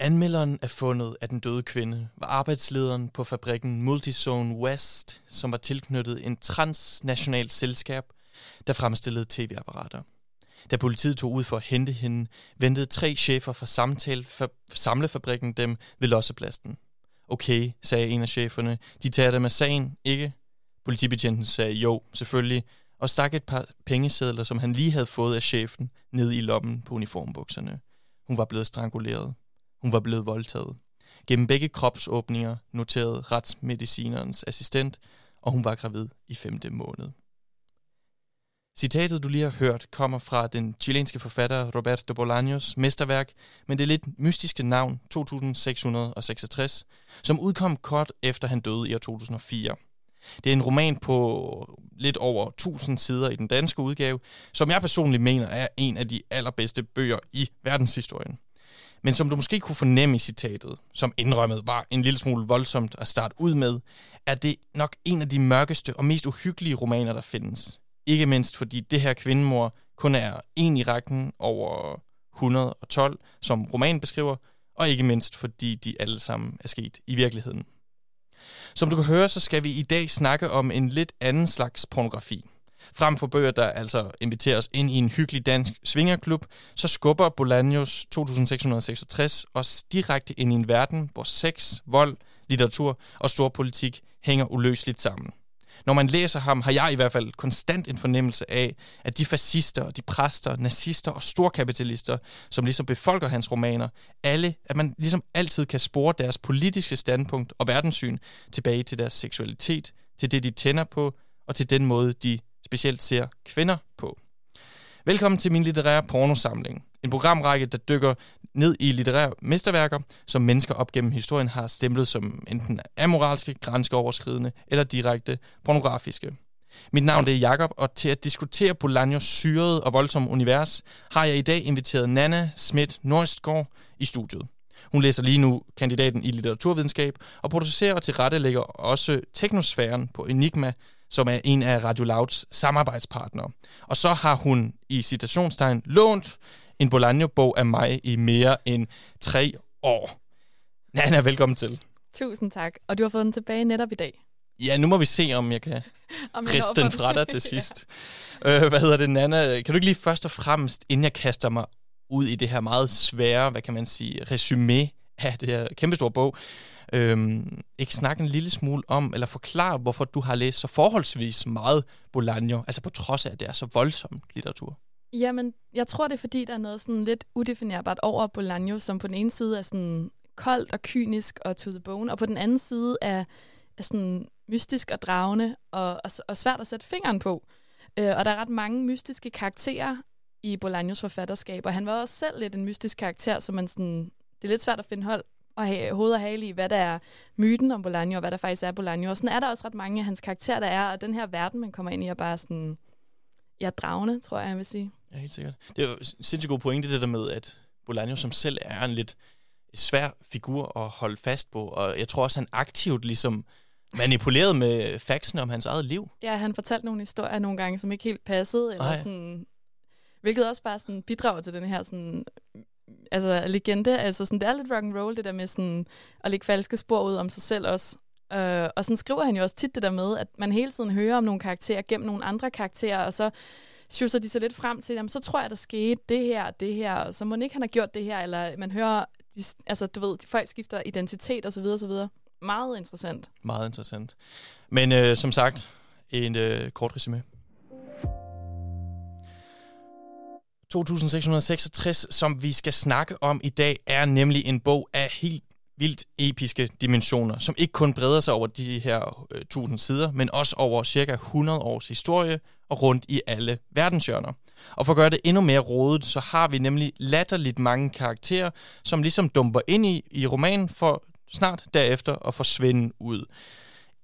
Anmelderen er fundet af den døde kvinde var arbejdslederen på fabrikken Multizone West, som var tilknyttet en transnational selskab, der fremstillede tv-apparater. Da politiet tog ud for at hente hende, ventede tre chefer fra samtale for samlefabrikken dem ved lossepladsen. Okay, sagde en af cheferne. De tager dem af sagen, ikke? Politibetjenten sagde jo, selvfølgelig, og stak et par pengesedler, som han lige havde fået af chefen, ned i lommen på uniformbukserne. Hun var blevet stranguleret. Hun var blevet voldtaget. Gennem begge kropsåbninger noterede retsmedicinerens assistent, og hun var gravid i femte måned. Citatet, du lige har hørt, kommer fra den chilenske forfatter Roberto Bolaños mesterværk med det lidt mystiske navn 2666, som udkom kort efter han døde i år 2004. Det er en roman på lidt over 1000 sider i den danske udgave, som jeg personligt mener er en af de allerbedste bøger i verdenshistorien. Men som du måske kunne fornemme i citatet, som indrømmet var en lille smule voldsomt at starte ud med, er det nok en af de mørkeste og mest uhyggelige romaner, der findes. Ikke mindst fordi det her kvindemor kun er en i rækken over 112, som romanen beskriver, og ikke mindst fordi de alle sammen er sket i virkeligheden. Som du kan høre, så skal vi i dag snakke om en lidt anden slags pornografi. Frem for bøger, der altså inviterer os ind i en hyggelig dansk svingerklub, så skubber Bolaños 2666 os direkte ind i en verden, hvor sex, vold, litteratur og storpolitik hænger uløseligt sammen. Når man læser ham, har jeg i hvert fald konstant en fornemmelse af, at de fascister, de præster, nazister og storkapitalister, som ligesom befolker hans romaner, alle, at man ligesom altid kan spore deres politiske standpunkt og verdenssyn tilbage til deres seksualitet, til det, de tænder på, og til den måde, de specielt ser kvinder på. Velkommen til min litterære pornosamling. En programrække, der dykker ned i litterære mesterværker, som mennesker op gennem historien har stemplet som enten amoralske, grænseoverskridende eller direkte pornografiske. Mit navn er Jakob, og til at diskutere Bolaños syrede og voldsomme univers, har jeg i dag inviteret Nana Schmidt Nordstgaard i studiet. Hun læser lige nu kandidaten i litteraturvidenskab og producerer og tilrettelægger også teknosfæren på Enigma, som er en af Radio Louds samarbejdspartnere. Og så har hun i citationstegn lånt en Bolaño-bog af mig i mere end tre år. Nana, velkommen til. Tusind tak. Og du har fået den tilbage netop i dag. Ja, nu må vi se, om jeg kan om jeg riste den fra dig til sidst. ja. øh, hvad hedder det, Nana? Kan du ikke lige først og fremmest, inden jeg kaster mig ud i det her meget svære, hvad kan man sige, resume af det her kæmpestore bog, øhm, ikke snakke en lille smule om, eller forklare, hvorfor du har læst så forholdsvis meget Bolaño, altså på trods af, at det er så voldsom litteratur? Jamen, jeg tror, det er fordi, der er noget sådan lidt udefinerbart over Bolaño, som på den ene side er sådan koldt og kynisk og to the bone, og på den anden side er, er sådan mystisk og dragende og, og, og svært at sætte fingeren på. Øh, og der er ret mange mystiske karakterer i Bolaños forfatterskab, og han var også selv lidt en mystisk karakter, som man sådan, det er lidt svært at finde hold og have, hoved og hale i, hvad der er myten om Bolaño, og hvad der faktisk er Bolaño. Og sådan er der også ret mange af hans karakterer, der er, og den her verden, man kommer ind i, er bare sådan, ja, dragende, tror jeg, jeg vil sige. Ja, helt sikkert. Det er jo sindssygt god pointe, det der med, at Bolaño som selv er en lidt svær figur at holde fast på, og jeg tror også, han aktivt ligesom manipuleret med faxene om hans eget liv. Ja, han fortalte nogle historier nogle gange, som ikke helt passede, eller Ej. sådan, hvilket også bare sådan bidrager til den her sådan altså legende. Altså sådan, det er lidt rock and roll det der med sådan at lægge falske spor ud om sig selv også. Øh, og sådan skriver han jo også tit det der med, at man hele tiden hører om nogle karakterer gennem nogle andre karakterer, og så sjusser de så lidt frem til, jamen så tror jeg, der skete det her det her, og så må ikke han har gjort det her, eller man hører, de, altså du ved, de folk skifter identitet og så videre, og så videre. Meget interessant. Meget interessant. Men øh, som sagt, en øh, kort resume. 2666, som vi skal snakke om i dag, er nemlig en bog af helt vildt episke dimensioner, som ikke kun breder sig over de her øh, 1000 sider, men også over cirka 100 års historie og rundt i alle verdenshjørner. Og for at gøre det endnu mere rodet, så har vi nemlig latterligt mange karakterer, som ligesom dumper ind i, i romanen for snart derefter at forsvinde ud.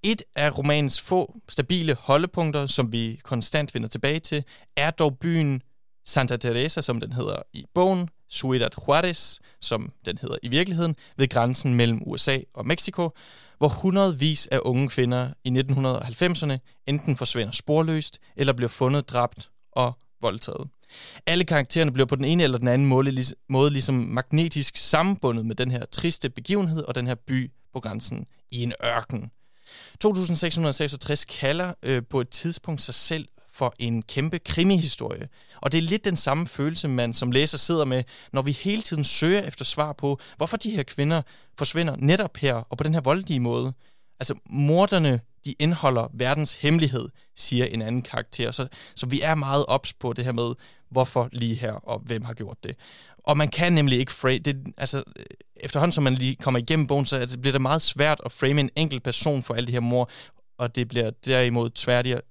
Et af romanens få stabile holdepunkter, som vi konstant vender tilbage til, er dog byen Santa Teresa, som den hedder i bogen, Ciudad Juarez, som den hedder i virkeligheden, ved grænsen mellem USA og Mexico, hvor hundredvis af unge kvinder i 1990'erne enten forsvinder sporløst eller bliver fundet dræbt og voldtaget. Alle karaktererne bliver på den ene eller den anden måde, måde ligesom magnetisk sammenbundet med den her triste begivenhed og den her by på grænsen i en ørken. 2666 kalder øh, på et tidspunkt sig selv for en kæmpe krimihistorie. Og det er lidt den samme følelse, man som læser sidder med, når vi hele tiden søger efter svar på, hvorfor de her kvinder forsvinder netop her og på den her voldelige måde. Altså, morderne, de indeholder verdens hemmelighed, siger en anden karakter. Så, så vi er meget ops på det her med, hvorfor lige her, og hvem har gjort det. Og man kan nemlig ikke frame... Det, altså, efterhånden som man lige kommer igennem bogen, så altså, bliver det meget svært at frame en enkelt person for alle de her mor, og det bliver derimod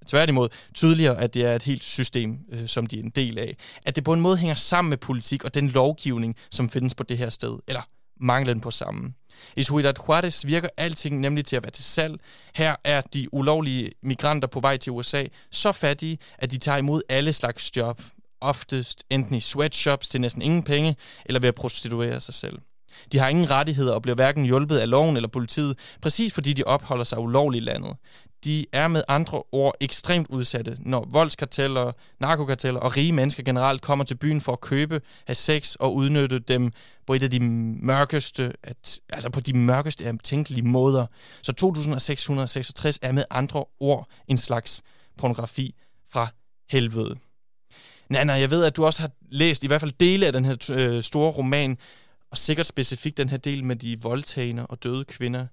tværtimod tydeligere, at det er et helt system, øh, som de er en del af. At det på en måde hænger sammen med politik og den lovgivning, som findes på det her sted, eller manglen på sammen. I Ciudad Juarez virker alting nemlig til at være til salg. Her er de ulovlige migranter på vej til USA så fattige, at de tager imod alle slags job, oftest enten i sweatshops til næsten ingen penge, eller ved at prostituere sig selv. De har ingen rettigheder og bliver hverken hjulpet af loven eller politiet, præcis fordi de opholder sig ulovligt i landet. De er med andre ord ekstremt udsatte, når voldskarteller, narkokarteller og rige mennesker generelt kommer til byen for at købe, have sex og udnytte dem på et af de mørkeste, at, altså på de mørkeste tænkelige måder. Så 2666 er med andre ord en slags pornografi fra helvede. Nana, jeg ved, at du også har læst i hvert fald dele af den her øh, store roman, og sikkert specifikt den her del med de voldtagende og døde kvinder.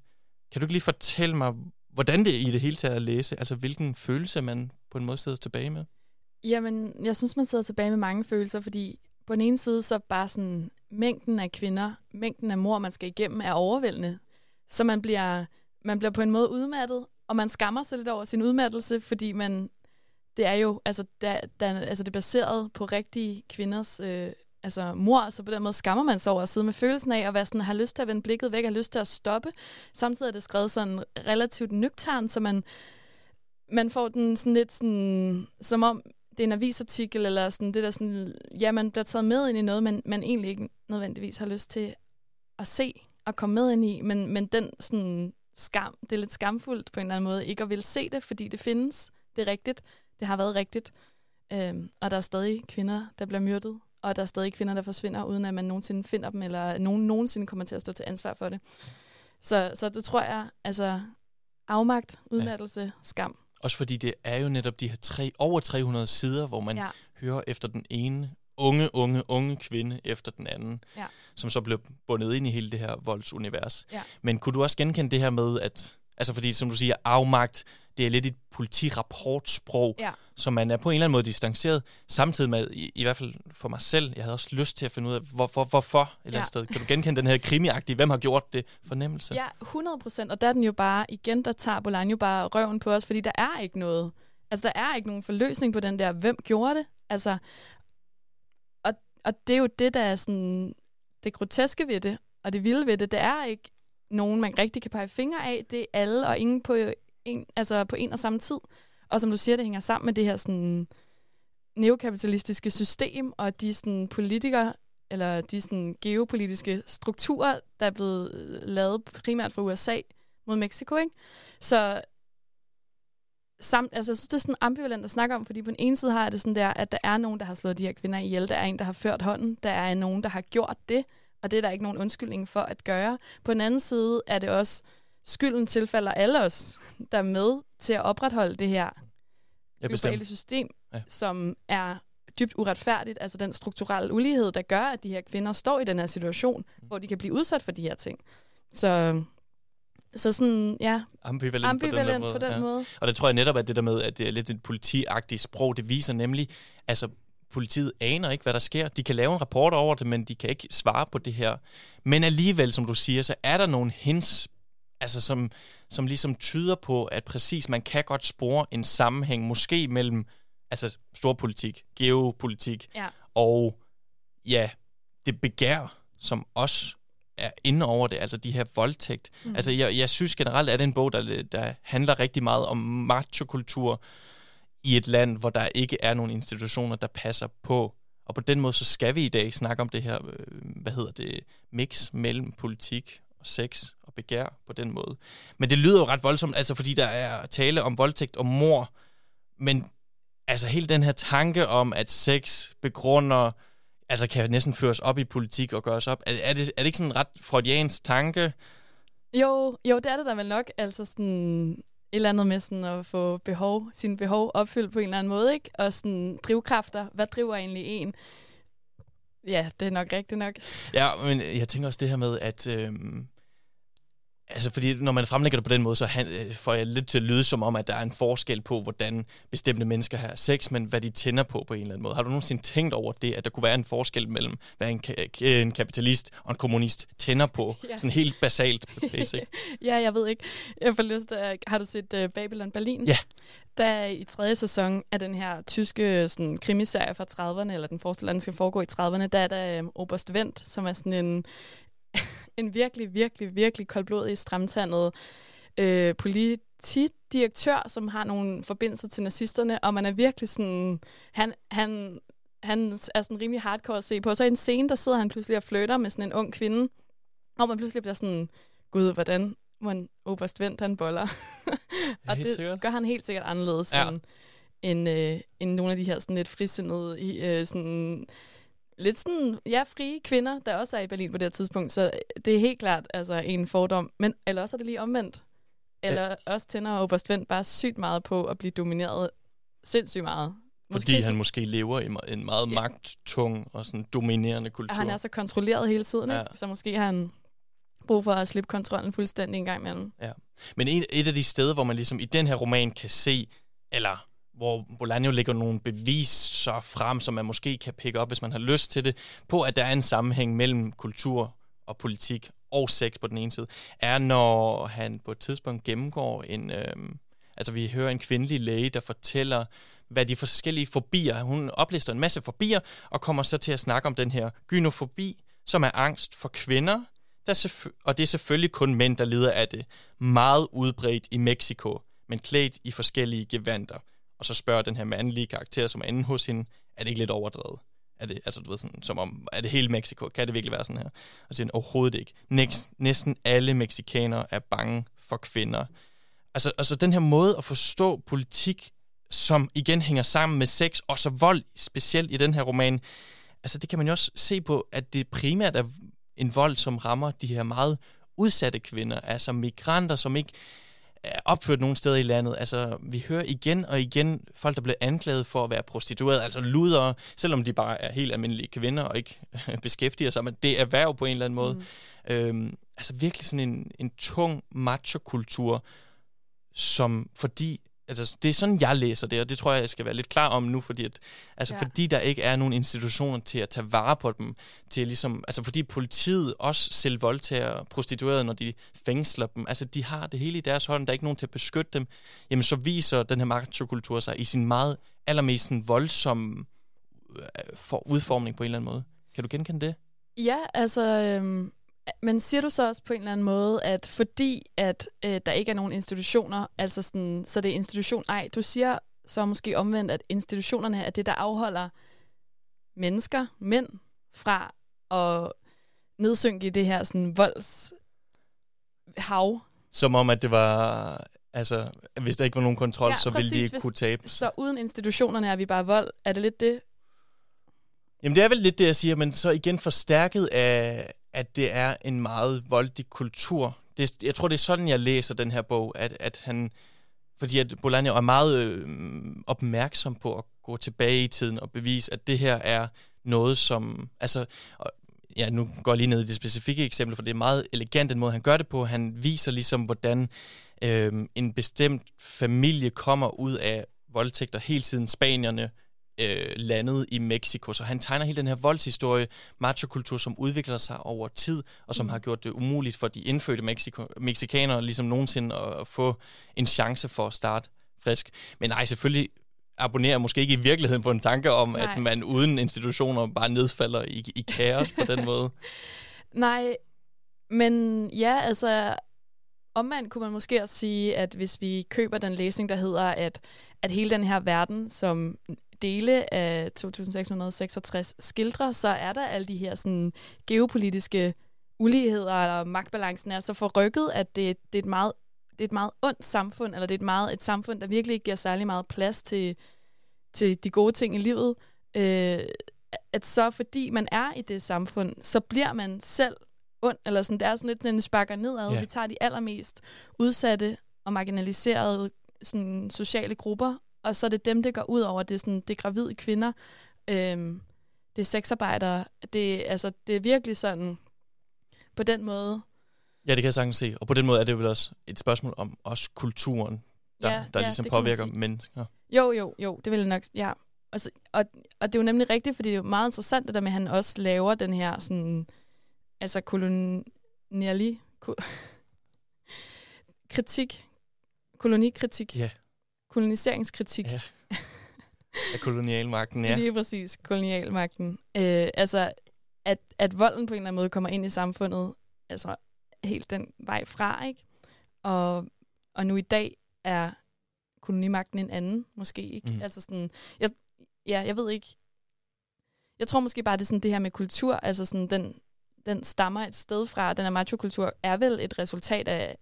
Kan du ikke lige fortælle mig, hvordan det er i det hele taget at læse? Altså, hvilken følelse man på en måde sidder tilbage med? Jamen, jeg synes, man sidder tilbage med mange følelser, fordi på den ene side, så bare sådan, mængden af kvinder, mængden af mor, man skal igennem, er overvældende. Så man bliver, man bliver på en måde udmattet, og man skammer sig lidt over sin udmattelse, fordi man, det er jo, altså, der, der, altså det er baseret på rigtige kvinders øh, altså mor, så på den måde skammer man sig over at sidde med følelsen af at være sådan, har lyst til at vende blikket væk, har lyst til at stoppe. Samtidig er det skrevet sådan relativt nøgtern, så man, man får den sådan lidt sådan, som om det er en avisartikel, eller sådan det der sådan, ja, man bliver taget med ind i noget, man, man egentlig ikke nødvendigvis har lyst til at se og komme med ind i, men, men den sådan skam, det er lidt skamfuldt på en eller anden måde, ikke at ville se det, fordi det findes, det er rigtigt, det har været rigtigt, øhm, og der er stadig kvinder, der bliver myrdet og der er stadig kvinder, der forsvinder, uden at man nogensinde finder dem, eller nogen nogensinde kommer til at stå til ansvar for det. Så, så det tror jeg, altså afmagt, udmattelse, ja. skam. Også fordi det er jo netop de her tre, over 300 sider, hvor man ja. hører efter den ene unge, unge, unge kvinde efter den anden, ja. som så blev bundet ind i hele det her voldsunivers. Ja. Men kunne du også genkende det her med, at, altså fordi som du siger, afmagt, det er lidt et politirapportsprog, ja. som man er på en eller anden måde distanceret, samtidig med, i, i hvert fald for mig selv, jeg havde også lyst til at finde ud af, hvor, hvor, hvorfor et ja. eller andet sted. Kan du genkende den her krimiagtige, hvem har gjort det fornemmelse? Ja, 100 procent, og der er den jo bare, igen, der tager Bolaño bare røven på os, fordi der er ikke noget, altså der er ikke nogen forløsning på den der, hvem gjorde det? Altså, og, og det er jo det, der er sådan, det groteske ved det, og det vilde ved det, det er ikke nogen, man rigtig kan pege fingre af. Det er alle og ingen på en, altså på en og samme tid. Og som du siger, det hænger sammen med det her sådan, neokapitalistiske system og de sådan, politikere, eller de sådan, geopolitiske strukturer, der er blevet øh, lavet primært fra USA mod Mexico. Ikke? Så samt, altså, jeg synes, det er sådan ambivalent at snakke om, fordi på den ene side har jeg det sådan der, at der er nogen, der har slået de her kvinder ihjel, der er en, der har ført hånden, der er nogen, der har gjort det, og det er der ikke nogen undskyldning for at gøre. På den anden side er det også skylden tilfalder alle os, der er med til at opretholde det her globale system, ja. som er dybt uretfærdigt, altså den strukturelle ulighed, der gør, at de her kvinder står i den her situation, mm. hvor de kan blive udsat for de her ting. Så, så sådan, ja, ambivalent, ambivalent på den, på den ja. måde. Og det tror jeg netop, at det der med, at det er lidt et politiagtigt sprog, det viser nemlig, altså politiet aner ikke, hvad der sker. De kan lave en rapport over det, men de kan ikke svare på det her. Men alligevel, som du siger, så er der nogle hints altså som, som ligesom tyder på, at præcis man kan godt spore en sammenhæng, måske mellem altså storpolitik, geopolitik ja. og ja, det begær, som også er inde over det, altså de her voldtægt. Mm. Altså jeg, jeg synes generelt, at det en bog, der, der handler rigtig meget om machokultur i et land, hvor der ikke er nogen institutioner, der passer på. Og på den måde, så skal vi i dag snakke om det her, øh, hvad hedder det, mix mellem politik og sex og begær på den måde. Men det lyder jo ret voldsomt, altså fordi der er tale om voldtægt og mor, men altså hele den her tanke om, at sex begrunder, altså kan næsten føres op i politik og gøres op. Er, er, det, er det ikke sådan en ret freudiansk tanke? Jo, jo, det er det da vel nok. Altså sådan et eller andet med sådan at få behov, sine behov opfyldt på en eller anden måde, ikke? Og sådan drivkræfter. Hvad driver egentlig en? Ja, det er nok rigtigt nok. Ja, men jeg tænker også det her med, at... Øhm, Altså, fordi når man fremlægger det på den måde, så han, øh, får jeg lidt til at lyde som om, at der er en forskel på, hvordan bestemte mennesker har sex, men hvad de tænder på på en eller anden måde. Har du nogensinde tænkt over det, at der kunne være en forskel mellem, hvad en, ka- en kapitalist og en kommunist tænder på? Ja. Sådan helt basalt basic. ja, jeg ved ikke. Jeg får lyst til Har du set uh, Babylon Berlin? Ja. Der i tredje sæson af den her tyske sådan, krimiserie fra 30'erne, eller den forestiller, den skal foregå i 30'erne, der er der um, Oberst Wendt, som er sådan en en virkelig, virkelig, virkelig koldblodig, stramtandet øh, politidirektør, som har nogle forbindelser til nazisterne, og man er virkelig sådan, han, han, han er sådan rimelig hardcore at se på. Og så i en scene, der sidder han pludselig og flytter med sådan en ung kvinde, og man pludselig bliver sådan, gud, hvordan må en oberst vendt, han boller. og det sikkert. gør han helt sikkert anderledes ja. end, end, øh, end nogle af de her sådan lidt frisindede, øh, sådan lidt sådan, ja, frie kvinder, der også er i Berlin på det her tidspunkt, så det er helt klart altså, en fordom. Men eller også er det lige omvendt. Eller ja. også tænder Oberst Vendt bare sygt meget på at blive domineret sindssygt meget. Måske. Fordi han måske lever i en meget ja. magttung og sådan dominerende kultur. Og han er så kontrolleret hele tiden, ja. ikke? så måske har han brug for at slippe kontrollen fuldstændig en gang imellem. Ja. Men et, et af de steder, hvor man ligesom i den her roman kan se, eller hvor Bolaño lægger nogle beviser frem, som man måske kan pikke op, hvis man har lyst til det, på at der er en sammenhæng mellem kultur og politik og sex på den ene side, er når han på et tidspunkt gennemgår en... Øh, altså vi hører en kvindelig læge, der fortæller, hvad de forskellige fobier, hun oplister en masse fobier, og kommer så til at snakke om den her gynofobi, som er angst for kvinder, der og det er selvfølgelig kun mænd, der lider af det. Meget udbredt i Mexico, men klædt i forskellige gevanter og så spørger den her mandlige karakter, som er inde hos hende, er det ikke lidt overdrevet? Er det, altså, du ved, sådan, som om, er det hele Mexico? Kan det virkelig være sådan her? Og siger overhovedet ikke. Næst, næsten alle mexikanere er bange for kvinder. Altså, altså den her måde at forstå politik, som igen hænger sammen med sex, og så vold, specielt i den her roman, altså det kan man jo også se på, at det primært er en vold, som rammer de her meget udsatte kvinder, altså migranter, som ikke opført nogle steder i landet. Altså, vi hører igen og igen folk, der bliver anklaget for at være prostitueret, altså ludere, selvom de bare er helt almindelige kvinder og ikke beskæftiger sig med det erhverv på en eller anden måde. Mm. Øhm, altså virkelig sådan en, en tung macho-kultur, som fordi Altså, det er sådan, jeg læser det, og det tror jeg, jeg skal være lidt klar om nu, fordi, at, altså, ja. fordi der ikke er nogen institutioner til at tage vare på dem, til ligesom, altså fordi politiet også selv voldtager prostituerede, når de fængsler dem, altså de har det hele i deres hånd, der er ikke nogen til at beskytte dem, jamen så viser den her machokultur sig i sin meget allermest sådan voldsomme øh, for udformning på en eller anden måde. Kan du genkende det? Ja, altså, øhm, men siger du så også på en eller anden måde, at fordi at øh, der ikke er nogen institutioner, altså sådan, så det er institution, ej, du siger så måske omvendt, at institutionerne er det, der afholder mennesker, mænd, fra at nedsynke i det her sådan voldshav. Som om, at det var, altså, hvis der ikke var nogen kontrol, ja, så præcis, ville de ikke kunne tabe. Så uden institutionerne er vi bare vold. Er det lidt det? Jamen, det er vel lidt det, jeg siger, men så igen forstærket af, at det er en meget voldig kultur. Det, jeg tror, det er sådan, jeg læser den her bog, at, at han... Fordi at Bolaño er meget øh, opmærksom på at gå tilbage i tiden og bevise, at det her er noget, som... Altså, ja, nu går jeg lige ned i det specifikke eksempel, for det er meget elegant den måde, han gør det på. Han viser ligesom, hvordan øh, en bestemt familie kommer ud af voldtægter hele tiden. Spanierne øh, landet i Mexico. Så han tegner hele den her voldshistorie, machokultur, som udvikler sig over tid, og som mm. har gjort det umuligt for de indfødte Mexico, mexikanere ligesom nogensinde at, at få en chance for at starte frisk. Men nej, selvfølgelig abonnerer måske ikke i virkeligheden på en tanke om, nej. at man uden institutioner bare nedfalder i, i kaos på den måde. Nej, men ja, altså omvendt kunne man måske også sige, at hvis vi køber den læsning, der hedder, at, at hele den her verden, som dele af 2666 skildrer, så er der alle de her sådan, geopolitiske uligheder, og magtbalancen er så forrykket, at det, det, er et meget, det er et meget ondt samfund, eller det er et, meget, et samfund, der virkelig ikke giver særlig meget plads til, til de gode ting i livet, øh, at så fordi man er i det samfund, så bliver man selv ond, eller sådan, det er sådan lidt en sparker nedad. Ja. Vi tager de allermest udsatte og marginaliserede sådan, sociale grupper, og så er det dem, det går ud over. Det er, sådan, det er gravide kvinder, øhm, det er sexarbejdere. Det, altså, det er virkelig sådan, på den måde... Ja, det kan jeg sagtens se. Og på den måde er det vel også et spørgsmål om også kulturen, der, ja, der ja, ligesom påvirker mennesker. Jo, jo, jo, det vil jeg nok... Ja. Og, så, og, og det er jo nemlig rigtigt, fordi det er jo meget interessant, det der med, at han også laver den her sådan... Altså koloniali... Ko, kritik. Kolonikritik. Ja. Koloniseringskritik. Ja. Af kolonialmagten, ja. Lige præcis, kolonialmagten. Øh, altså, at, at volden på en eller anden måde kommer ind i samfundet, altså helt den vej fra, ikke? Og, og nu i dag er kolonimagten en anden, måske ikke. Mm. Altså sådan, jeg, ja, jeg ved ikke. Jeg tror måske bare, det er sådan det her med kultur, altså sådan den, den stammer et sted fra. Den her macho-kultur er vel et resultat af,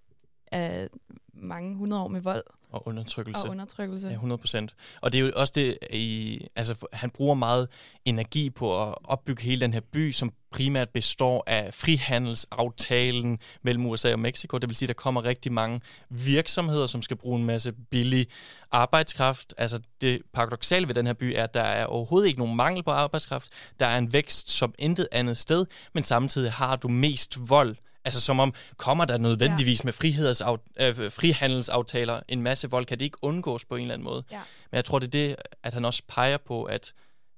af mange hundrede år med vold. Og undertrykkelse. Og undertrykkelse. Ja, 100 procent. Og det er jo også det, i, altså han bruger meget energi på at opbygge hele den her by, som primært består af frihandelsaftalen mellem USA og Mexico. Det vil sige, at der kommer rigtig mange virksomheder, som skal bruge en masse billig arbejdskraft. Altså det paradoxale ved den her by er, at der er overhovedet ikke nogen mangel på arbejdskraft. Der er en vækst som intet andet sted, men samtidig har du mest vold Altså som om, kommer der nødvendigvis ja. med øh, frihandelsaftaler en masse vold? Kan det ikke undgås på en eller anden måde? Ja. Men jeg tror, det er det, at han også peger på, at,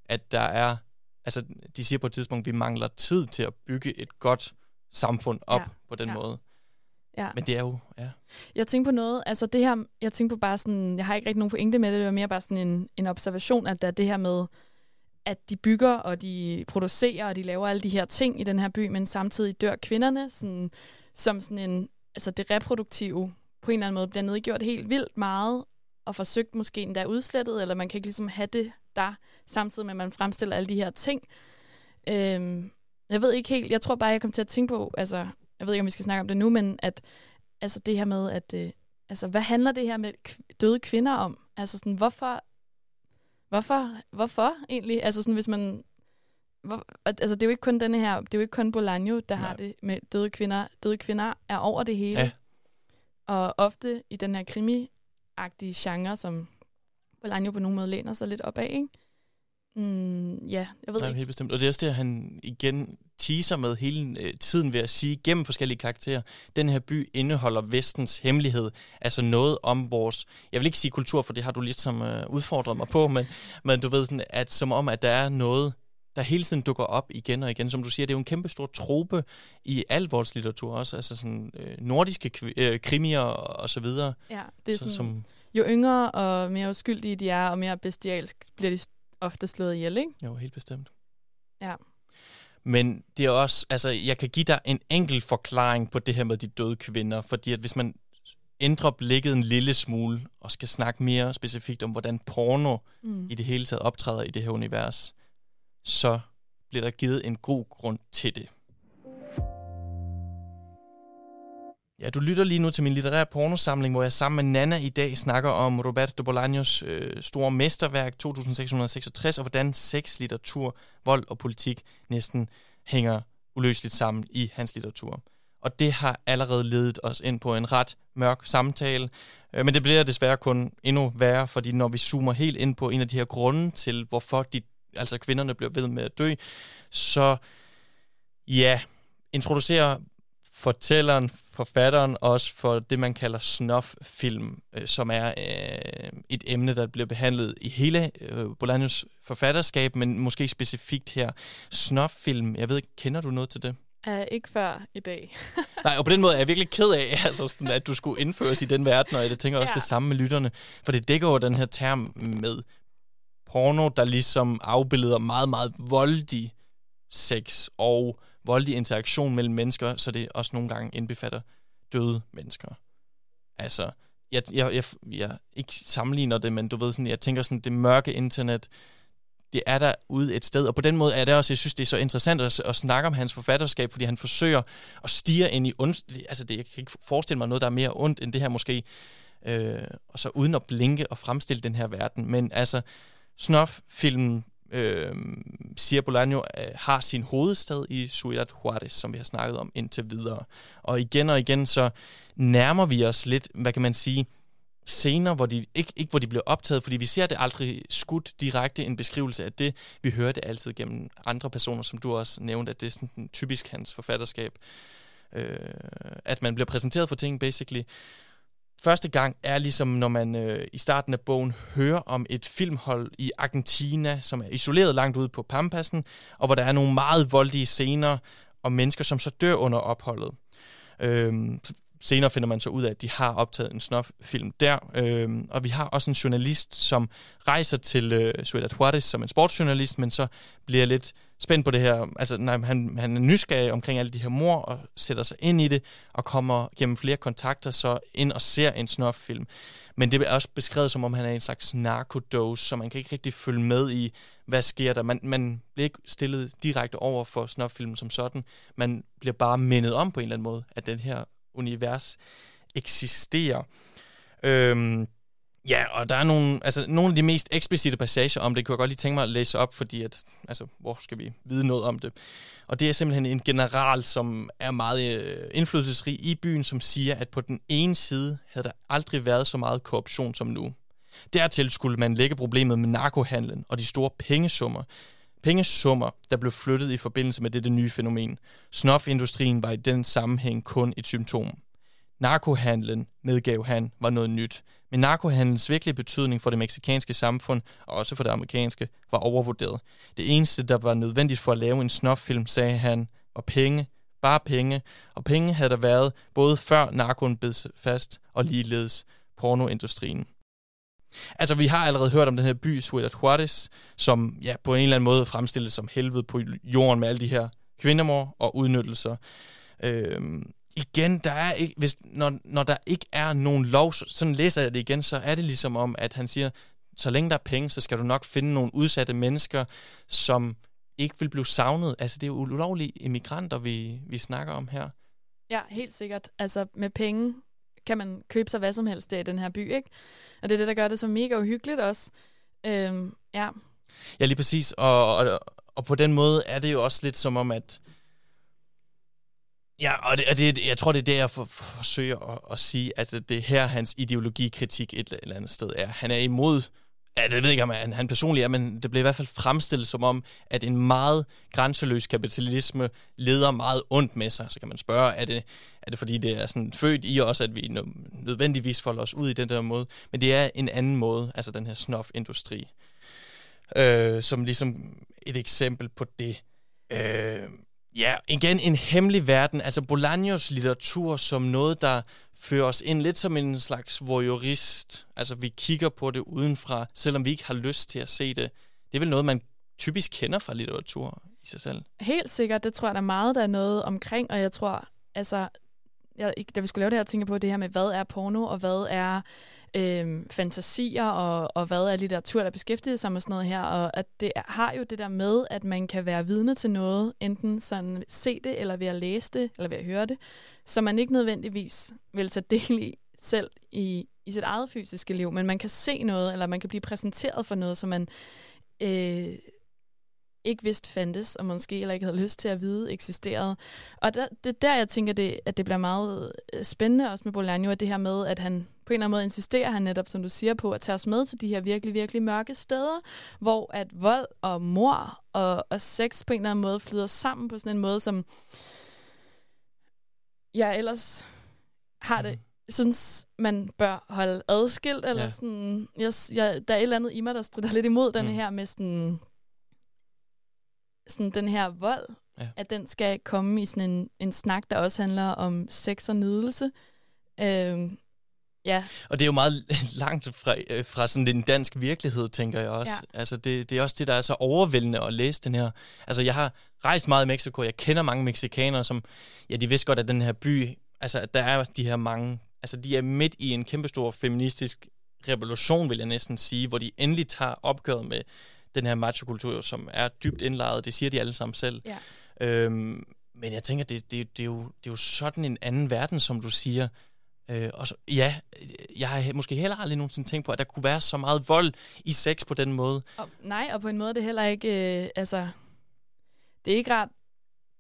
at der er... Altså, de siger på et tidspunkt, at vi mangler tid til at bygge et godt samfund op ja. på den ja. måde. Ja. Men det er jo, ja. Jeg tænker på noget, altså det her, jeg tænker på bare sådan, jeg har ikke rigtig nogen pointe med det, det var mere bare sådan en, en observation, at der er det her med, at de bygger, og de producerer, og de laver alle de her ting i den her by, men samtidig dør kvinderne, sådan, som sådan en, altså det reproduktive på en eller anden måde bliver nedgjort helt vildt meget, og forsøgt måske endda udslettet, eller man kan ikke ligesom have det der, samtidig med, at man fremstiller alle de her ting. Øhm, jeg ved ikke helt, jeg tror bare, jeg kom til at tænke på, altså, jeg ved ikke, om vi skal snakke om det nu, men at altså det her med, at øh, altså, hvad handler det her med døde kvinder om? Altså sådan, hvorfor Hvorfor? Hvorfor egentlig? Altså sådan, hvis man... Hvor, altså, det er jo ikke kun denne her, det er jo ikke kun Bolaño, der Nej. har det med døde kvinder. Døde kvinder er over det hele. Ja. Og ofte i den her krimi-agtige genre, som Bolaño på nogen måde læner sig lidt op af, ikke? Mm, ja, jeg ved Nej, ikke. Helt bestemt. Og det er også det, at han igen teaser med hele øh, tiden ved at sige, gennem forskellige karakterer, den her by indeholder vestens hemmelighed. Altså noget om vores, jeg vil ikke sige kultur, for det har du ligesom øh, udfordret mig på, men, men du ved sådan, at som om, at der er noget, der hele tiden dukker op igen og igen. Som du siger, det er jo en kæmpe stor trope i al vores litteratur også. Altså sådan øh, nordiske øh, krimier og, og så videre. Ja, det er så, sådan, som, jo yngre og mere uskyldige de er, og mere bestialsk bliver de ofte slået ihjel, ikke? Jo, helt bestemt. Ja. Men det er også, altså, jeg kan give dig en enkelt forklaring på det her med de døde kvinder, fordi at hvis man ændrer blikket en lille smule, og skal snakke mere specifikt om, hvordan porno mm. i det hele taget optræder i det her univers, så bliver der givet en god grund til det. Ja, du lytter lige nu til min litterære pornosamling, hvor jeg sammen med Nana i dag snakker om Roberto Bolaños øh, store mesterværk 2666, og hvordan sex, litteratur, vold og politik næsten hænger uløseligt sammen i hans litteratur. Og det har allerede ledet os ind på en ret mørk samtale, øh, men det bliver desværre kun endnu værre, fordi når vi zoomer helt ind på en af de her grunde til, hvorfor de, altså kvinderne bliver ved med at dø, så ja, introducerer fortælleren forfatteren også for det, man kalder snuff-film, øh, som er øh, et emne, der bliver behandlet i hele øh, Bolaños forfatterskab, men måske specifikt her. Snuff-film, jeg ved ikke, kender du noget til det? Uh, ikke før i dag. Nej, og på den måde er jeg virkelig ked af, altså sådan, at du skulle indføres i den verden, og jeg tænker også ja. det samme med lytterne. For det dækker jo den her term med porno, der ligesom afbilleder meget, meget voldig sex og voldelig interaktion mellem mennesker, så det også nogle gange indbefatter døde mennesker. Altså, jeg, jeg, jeg, jeg ikke sammenligner det, men du ved sådan, jeg tænker sådan, det mørke internet, det er der ude et sted, og på den måde er det også, jeg synes, det er så interessant at, at snakke om hans forfatterskab, fordi han forsøger at stige ind i ondt, altså det, jeg kan ikke forestille mig noget, der er mere ondt end det her måske, øh, og så uden at blinke og fremstille den her verden, men altså, Snuff-filmen, øh, Sierra Bolaño, øh, har sin hovedstad i Ciudad Juarez, som vi har snakket om indtil videre. Og igen og igen, så nærmer vi os lidt, hvad kan man sige, scener, hvor de ikke, ikke hvor de bliver optaget, fordi vi ser det aldrig skudt direkte en beskrivelse af det. Vi hører det altid gennem andre personer, som du også nævnte, at det er sådan typisk hans forfatterskab, øh, at man bliver præsenteret for ting, basically. Første gang er ligesom, når man øh, i starten af bogen hører om et filmhold i Argentina, som er isoleret langt ude på Pampassen, og hvor der er nogle meget voldelige scener om mennesker, som så dør under opholdet. Øh, senere finder man så ud af, at de har optaget en snuff-film der. Øhm, og vi har også en journalist, som rejser til øh, Ciudad Juarez som en sportsjournalist, men så bliver lidt spændt på det her. Altså, nej, han, han er nysgerrig omkring alle de her mor og sætter sig ind i det, og kommer gennem flere kontakter så ind og ser en snuff-film. Men det er også beskrevet som om, han er en slags narkodose, så man kan ikke rigtig følge med i, hvad sker der. Man, man bliver ikke stillet direkte over for snuff-filmen som sådan. Man bliver bare mindet om på en eller anden måde, at den her univers eksisterer. Øhm, ja, og der er nogle, altså, nogle af de mest eksplicite passager om det, kunne jeg godt lige tænke mig at læse op, fordi at, altså, hvor skal vi vide noget om det? Og det er simpelthen en general, som er meget øh, indflydelsesrig i byen, som siger, at på den ene side havde der aldrig været så meget korruption som nu. Dertil skulle man lægge problemet med narkohandlen og de store pengesummer, Pengesummer, der blev flyttet i forbindelse med dette nye fænomen. Snofindustrien var i den sammenhæng kun et symptom. Narkohandlen, medgav han, var noget nyt. Men narkohandlens virkelige betydning for det meksikanske samfund, og også for det amerikanske, var overvurderet. Det eneste, der var nødvendigt for at lave en snoffilm, sagde han, var penge, bare penge, og penge havde der været både før narkoen bed fast og ligeledes pornoindustrien. Altså, vi har allerede hørt om den her by, Ciudad Juarez, som ja, på en eller anden måde fremstilles som helvede på jorden med alle de her kvindemor og udnyttelser. Øhm, igen, der er ikke, hvis, når, når der ikke er nogen lov, sådan læser jeg det igen, så er det ligesom om, at han siger, så længe der er penge, så skal du nok finde nogle udsatte mennesker, som ikke vil blive savnet. Altså, det er jo ulovlige immigranter, vi, vi snakker om her. Ja, helt sikkert. Altså, med penge kan man købe sig hvad som helst der i den her by, ikke? Og det er det, der gør det så mega uhyggeligt også. Øhm, ja. Ja, lige præcis. Og, og, og på den måde er det jo også lidt som om, at Ja, og det, og det, jeg tror, det er det, jeg for, forsøger at, at sige. Altså, det er her, hans ideologikritik et eller andet sted er. Han er imod Ja, det ved jeg ikke, om han, han personligt er, men det blev i hvert fald fremstillet som om, at en meget grænseløs kapitalisme leder meget ondt med sig. Så kan man spørge, er det, er det fordi, det er sådan født i os, at vi nødvendigvis folder os ud i den der måde? Men det er en anden måde, altså den her snofindustri, øh, som ligesom et eksempel på det. Øh, ja, igen en hemmelig verden. Altså Bolaños litteratur som noget, der fører os ind lidt som en slags voyeurist. Altså, vi kigger på det udenfra, selvom vi ikke har lyst til at se det. Det er vel noget, man typisk kender fra litteratur i sig selv. Helt sikkert. Det tror jeg, der er meget, der er noget omkring, og jeg tror, altså, jeg, da vi skulle lave det her, tænker på det her med, hvad er porno, og hvad er øh, fantasier, og, og hvad er litteratur, der beskæftiger sig med sådan noget her, og at det har jo det der med, at man kan være vidne til noget, enten sådan se det, eller ved at læse det, eller ved at høre det, som man ikke nødvendigvis vil tage del i selv i, i sit eget fysiske liv, men man kan se noget, eller man kan blive præsenteret for noget, som man øh, ikke vidste fandtes, og måske heller ikke havde lyst til at vide eksisterede. Og der, det er der, jeg tænker, det, at det bliver meget øh, spændende også med Bolaño, at det her med, at han på en eller anden måde insisterer han netop, som du siger, på at tage os med til de her virkelig, virkelig mørke steder, hvor at vold og mor og, og sex på en eller anden måde flyder sammen på sådan en måde, som jeg ellers har det, synes, man bør holde adskilt, eller ja. sådan, jeg, jeg, der er et eller andet i mig, der strider lidt imod den mm. her med sådan, sådan den her vold, ja. at den skal komme i sådan en, en snak, der også handler om sex og nydelse. Øhm, ja. Og det er jo meget langt fra, øh, fra sådan en dansk virkelighed, tænker jeg også. Ja. Altså det, det er også det, der er så overvældende at læse den her. Altså jeg har rejst meget i Mexico, jeg kender mange mexikanere, som, ja, de vidste godt, at den her by, altså at der er de her mange, altså de er midt i en kæmpestor feministisk revolution, vil jeg næsten sige, hvor de endelig tager opgøret med den her machokultur, som er dybt indlejret. Det siger de alle sammen selv. Ja. Øhm, men jeg tænker, det, det, det, er jo, det er jo sådan en anden verden, som du siger. Øh, og så, ja, øh, jeg har måske heller aldrig nogensinde tænkt på, at der kunne være så meget vold i sex på den måde. Og, nej, og på en måde er det heller ikke, øh, altså, det er ikke ret,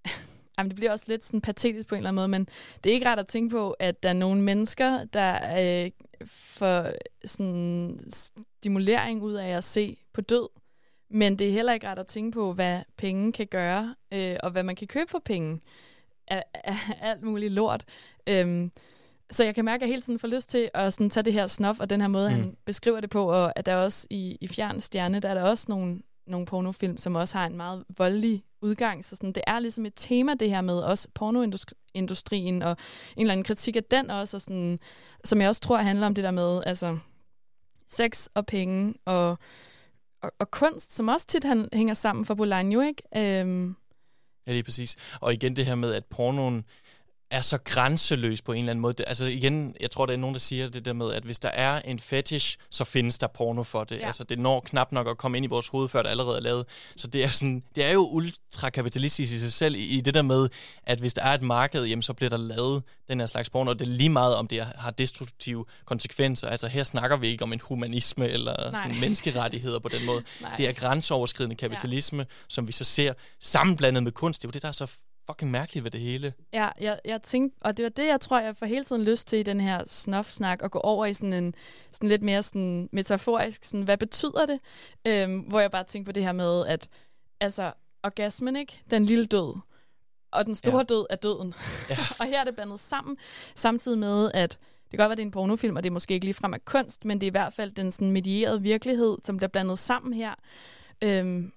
Jamen, det bliver også lidt sådan patetisk på en eller anden måde, men det er ikke ret at tænke på, at der er nogle mennesker, der øh, får sådan stimulering ud af at se på død. Men det er heller ikke ret at tænke på, hvad penge kan gøre, øh, og hvad man kan købe for penge. Af, af alt muligt lort. Øhm, så jeg kan mærke, at jeg hele tiden får lyst til at sådan tage det her snof, og den her måde, mm. han beskriver det på, og at der også i, i Fjern Stjerne, der er der også nogle, nogle pornofilm, som også har en meget voldelig udgang. Så sådan, det er ligesom et tema, det her med også pornoindustrien, og en eller anden kritik af den også, og sådan, som jeg også tror handler om det der med altså, sex og penge og, og, og kunst, som også tit han, hænger sammen for Bolaño, ikke? Øhm. Ja, lige præcis. Og igen det her med, at pornoen er så grænseløs på en eller anden måde. Altså igen, jeg tror, der er nogen, der siger det der med, at hvis der er en fetish, så findes der porno for det. Ja. Altså det når knap nok at komme ind i vores hoved, før det allerede er lavet. Så det er, sådan, det er jo ultrakapitalistisk i sig selv, i, i det der med, at hvis der er et marked, jamen, så bliver der lavet den her slags porno, og det er lige meget, om det har destruktive konsekvenser. Altså her snakker vi ikke om en humanisme eller sådan menneskerettigheder på den måde. Nej. Det er grænseoverskridende kapitalisme, ja. som vi så ser sammenblandet med kunst. Det er jo det, der er så fucking mærkeligt ved det hele. Ja, jeg, jeg tænkte, og det var det, jeg tror, jeg får hele tiden lyst til i den her snof-snak, at gå over i sådan en sådan lidt mere sådan metaforisk, sådan, hvad betyder det? Øhm, hvor jeg bare tænker på det her med, at altså, orgasmen, ikke? Den lille død. Og den store ja. død er døden. Ja. og her er det blandet sammen, samtidig med, at det kan godt være, det er en pornofilm, og det er måske ikke ligefrem af kunst, men det er i hvert fald den sådan medierede virkelighed, som bliver blandet sammen her. Øhm,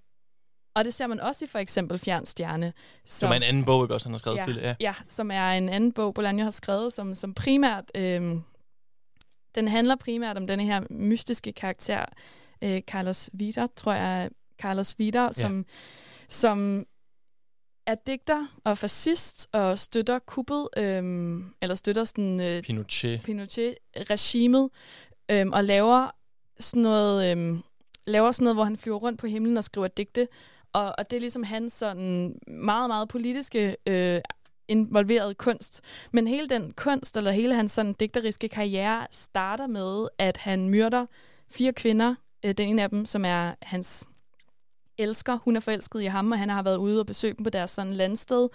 og det ser man også i for eksempel Fjernstjerne. Som, som er en anden bog, ikke også, han har skrevet ja, til. Ja. ja, som er en anden bog, Bolaño har skrevet, som, som primært... Øh, den handler primært om denne her mystiske karakter, øh, Carlos Vida, tror jeg, Carlos Vida, ja. som, som er digter og fascist og støtter kuppet, øh, eller støtter sådan... Øh, Pinochet. Pinochet-regimet, øh, og laver sådan noget... Øh, laver sådan noget, hvor han flyver rundt på himlen og skriver digte, og, og det er ligesom hans sådan meget, meget politiske øh, involveret kunst. Men hele den kunst, eller hele hans sådan digteriske karriere, starter med, at han myrder fire kvinder. Øh, den ene af dem, som er hans elsker. Hun er forelsket i ham, og han har været ude og besøge dem på deres sådan landsted.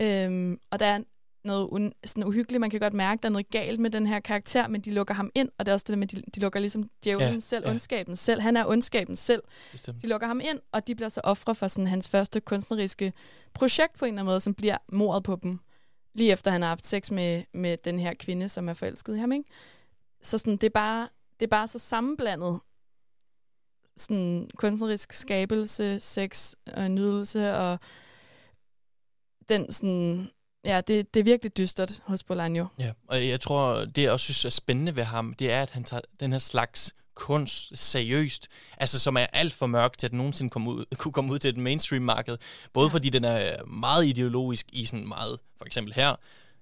Øhm, og der er noget un, sådan uhyggeligt. Man kan godt mærke, at der er noget galt med den her karakter, men de lukker ham ind, og det er også det med, de, de lukker ligesom djævlen ja, selv, ja. ondskaben selv. Han er ondskaben selv. Bestemt. De lukker ham ind, og de bliver så ofre for sådan hans første kunstneriske projekt på en eller anden måde, som bliver mordet på dem, lige efter han har haft sex med, med den her kvinde, som er forelsket i ham. Ikke? Så sådan, det, er bare, det er bare så sammenblandet sådan kunstnerisk skabelse, sex og nydelse og den sådan Ja, det, det er virkelig dystert hos Bolaño. Ja, og jeg tror, det jeg også synes er spændende ved ham, det er, at han tager den her slags kunst seriøst, altså som er alt for mørk til at nogensinde komme ud, kunne komme ud til et mainstream-marked. Både ja. fordi den er meget ideologisk i sådan meget, for eksempel her,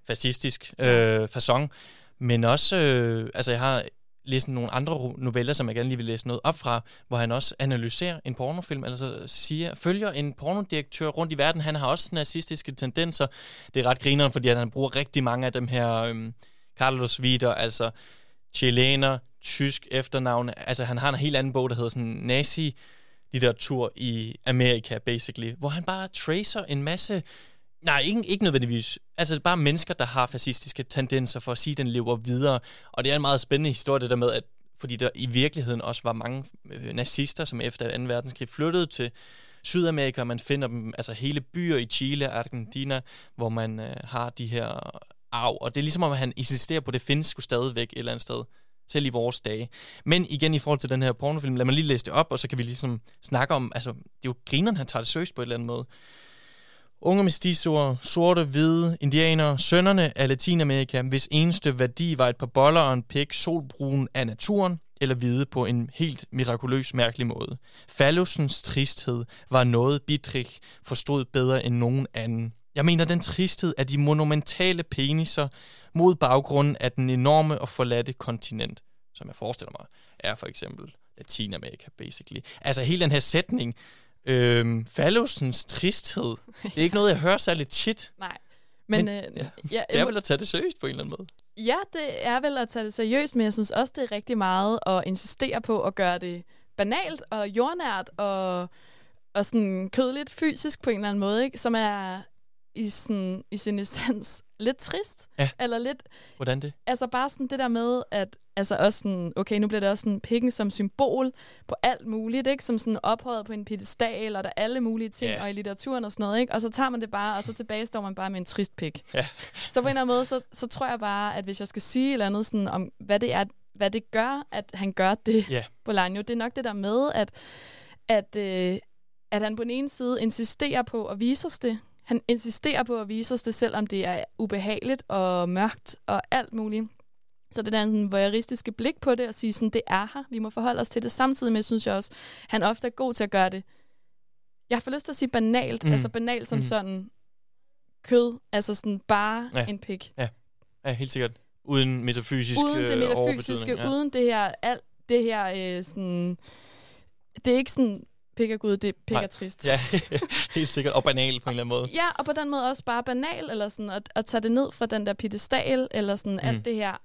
fascistisk øh, fasong, men også, øh, altså jeg har læse nogle andre noveller, som jeg gerne lige vil læse noget op fra, hvor han også analyserer en pornofilm, altså siger, følger en pornodirektør rundt i verden. Han har også nazistiske tendenser. Det er ret grineren, fordi han bruger rigtig mange af dem her øhm, Carlos Wieder, altså chilener, tysk efternavn. Altså han har en helt anden bog, der hedder sådan nazi litteratur i Amerika, basically, hvor han bare tracer en masse Nej, ikke, ikke nødvendigvis. Altså bare mennesker, der har fascistiske tendenser for at sige, at den lever videre. Og det er en meget spændende historie, det der med, at fordi der i virkeligheden også var mange øh, nazister, som efter 2. verdenskrig flyttede til Sydamerika, og man finder dem, altså hele byer i Chile og Argentina, hvor man øh, har de her arv. Og det er ligesom, om han insisterer på, at det findes sgu stadigvæk et eller andet sted selv i vores dage. Men igen i forhold til den her pornofilm, lad mig lige læse det op, og så kan vi ligesom snakke om, altså det er jo grineren, han tager det seriøst på et eller andet måde. Unge mestizoer, sorte, hvide, indianere, sønnerne af Latinamerika, hvis eneste værdi var et par boller og en pik solbrun af naturen, eller hvide på en helt mirakuløs mærkelig måde. Fallusens tristhed var noget, Bitrich forstod bedre end nogen anden. Jeg mener den tristhed af de monumentale peniser mod baggrunden af den enorme og forladte kontinent, som jeg forestiller mig er for eksempel Latinamerika, basically. Altså hele den her sætning Øhm, Fallusens tristhed. Det er ikke noget, jeg hører særlig tit. Nej. Men, Men- øh, ja. ja, Det er vel at tage det seriøst på en eller anden måde. Ja, det er vel at tage det seriøst, men jeg synes også, det er rigtig meget at insistere på at gøre det banalt og jordnært og, og sådan kødeligt fysisk på en eller anden måde, ikke? som er i, sådan, i sin essens lidt trist. Ja. Eller lidt, Hvordan det? altså bare sådan det der med, at altså også sådan, okay, nu bliver det også sådan pikken som symbol på alt muligt, ikke? Som sådan ophøjet på en pedestal, og der er alle mulige ting, Ja. og i litteraturen og sådan noget, ikke? Og så tager man det bare, og så tilbage står man bare med en trist pik. Ja. Så på en eller anden måde, så, så tror jeg bare, at hvis jeg skal sige et eller andet sådan om, hvad det er, hvad det gør, at han gør det, Ja. Bolaño, det er nok det der med, at, at, øh, at han på den ene side insisterer på at vise os det. Han insisterer på at vise os det, selvom det er ubehageligt og mørkt og alt muligt. Så det der sådan voyeuristiske blik på det og sige sådan, det er her. Vi må forholde os til det. Samtidig med, synes jeg også, han ofte er god til at gøre det. Jeg får lyst til at sige banalt. Mm. Altså banalt som Mm. sådan kød. Altså sådan bare Ja. ja. en pik. Ja, helt sikkert. Uden metafysisk Uden det øh, metafysiske, ja. uden det her, alt det her øh, sådan... Det er ikke sådan pik og gud, det er pik og trist. Ja, helt sikkert. Og banal på en eller anden måde. Ja, og på den måde også bare banal, eller sådan at, at tage det ned fra den der pedestal, eller sådan mm. Alt det her.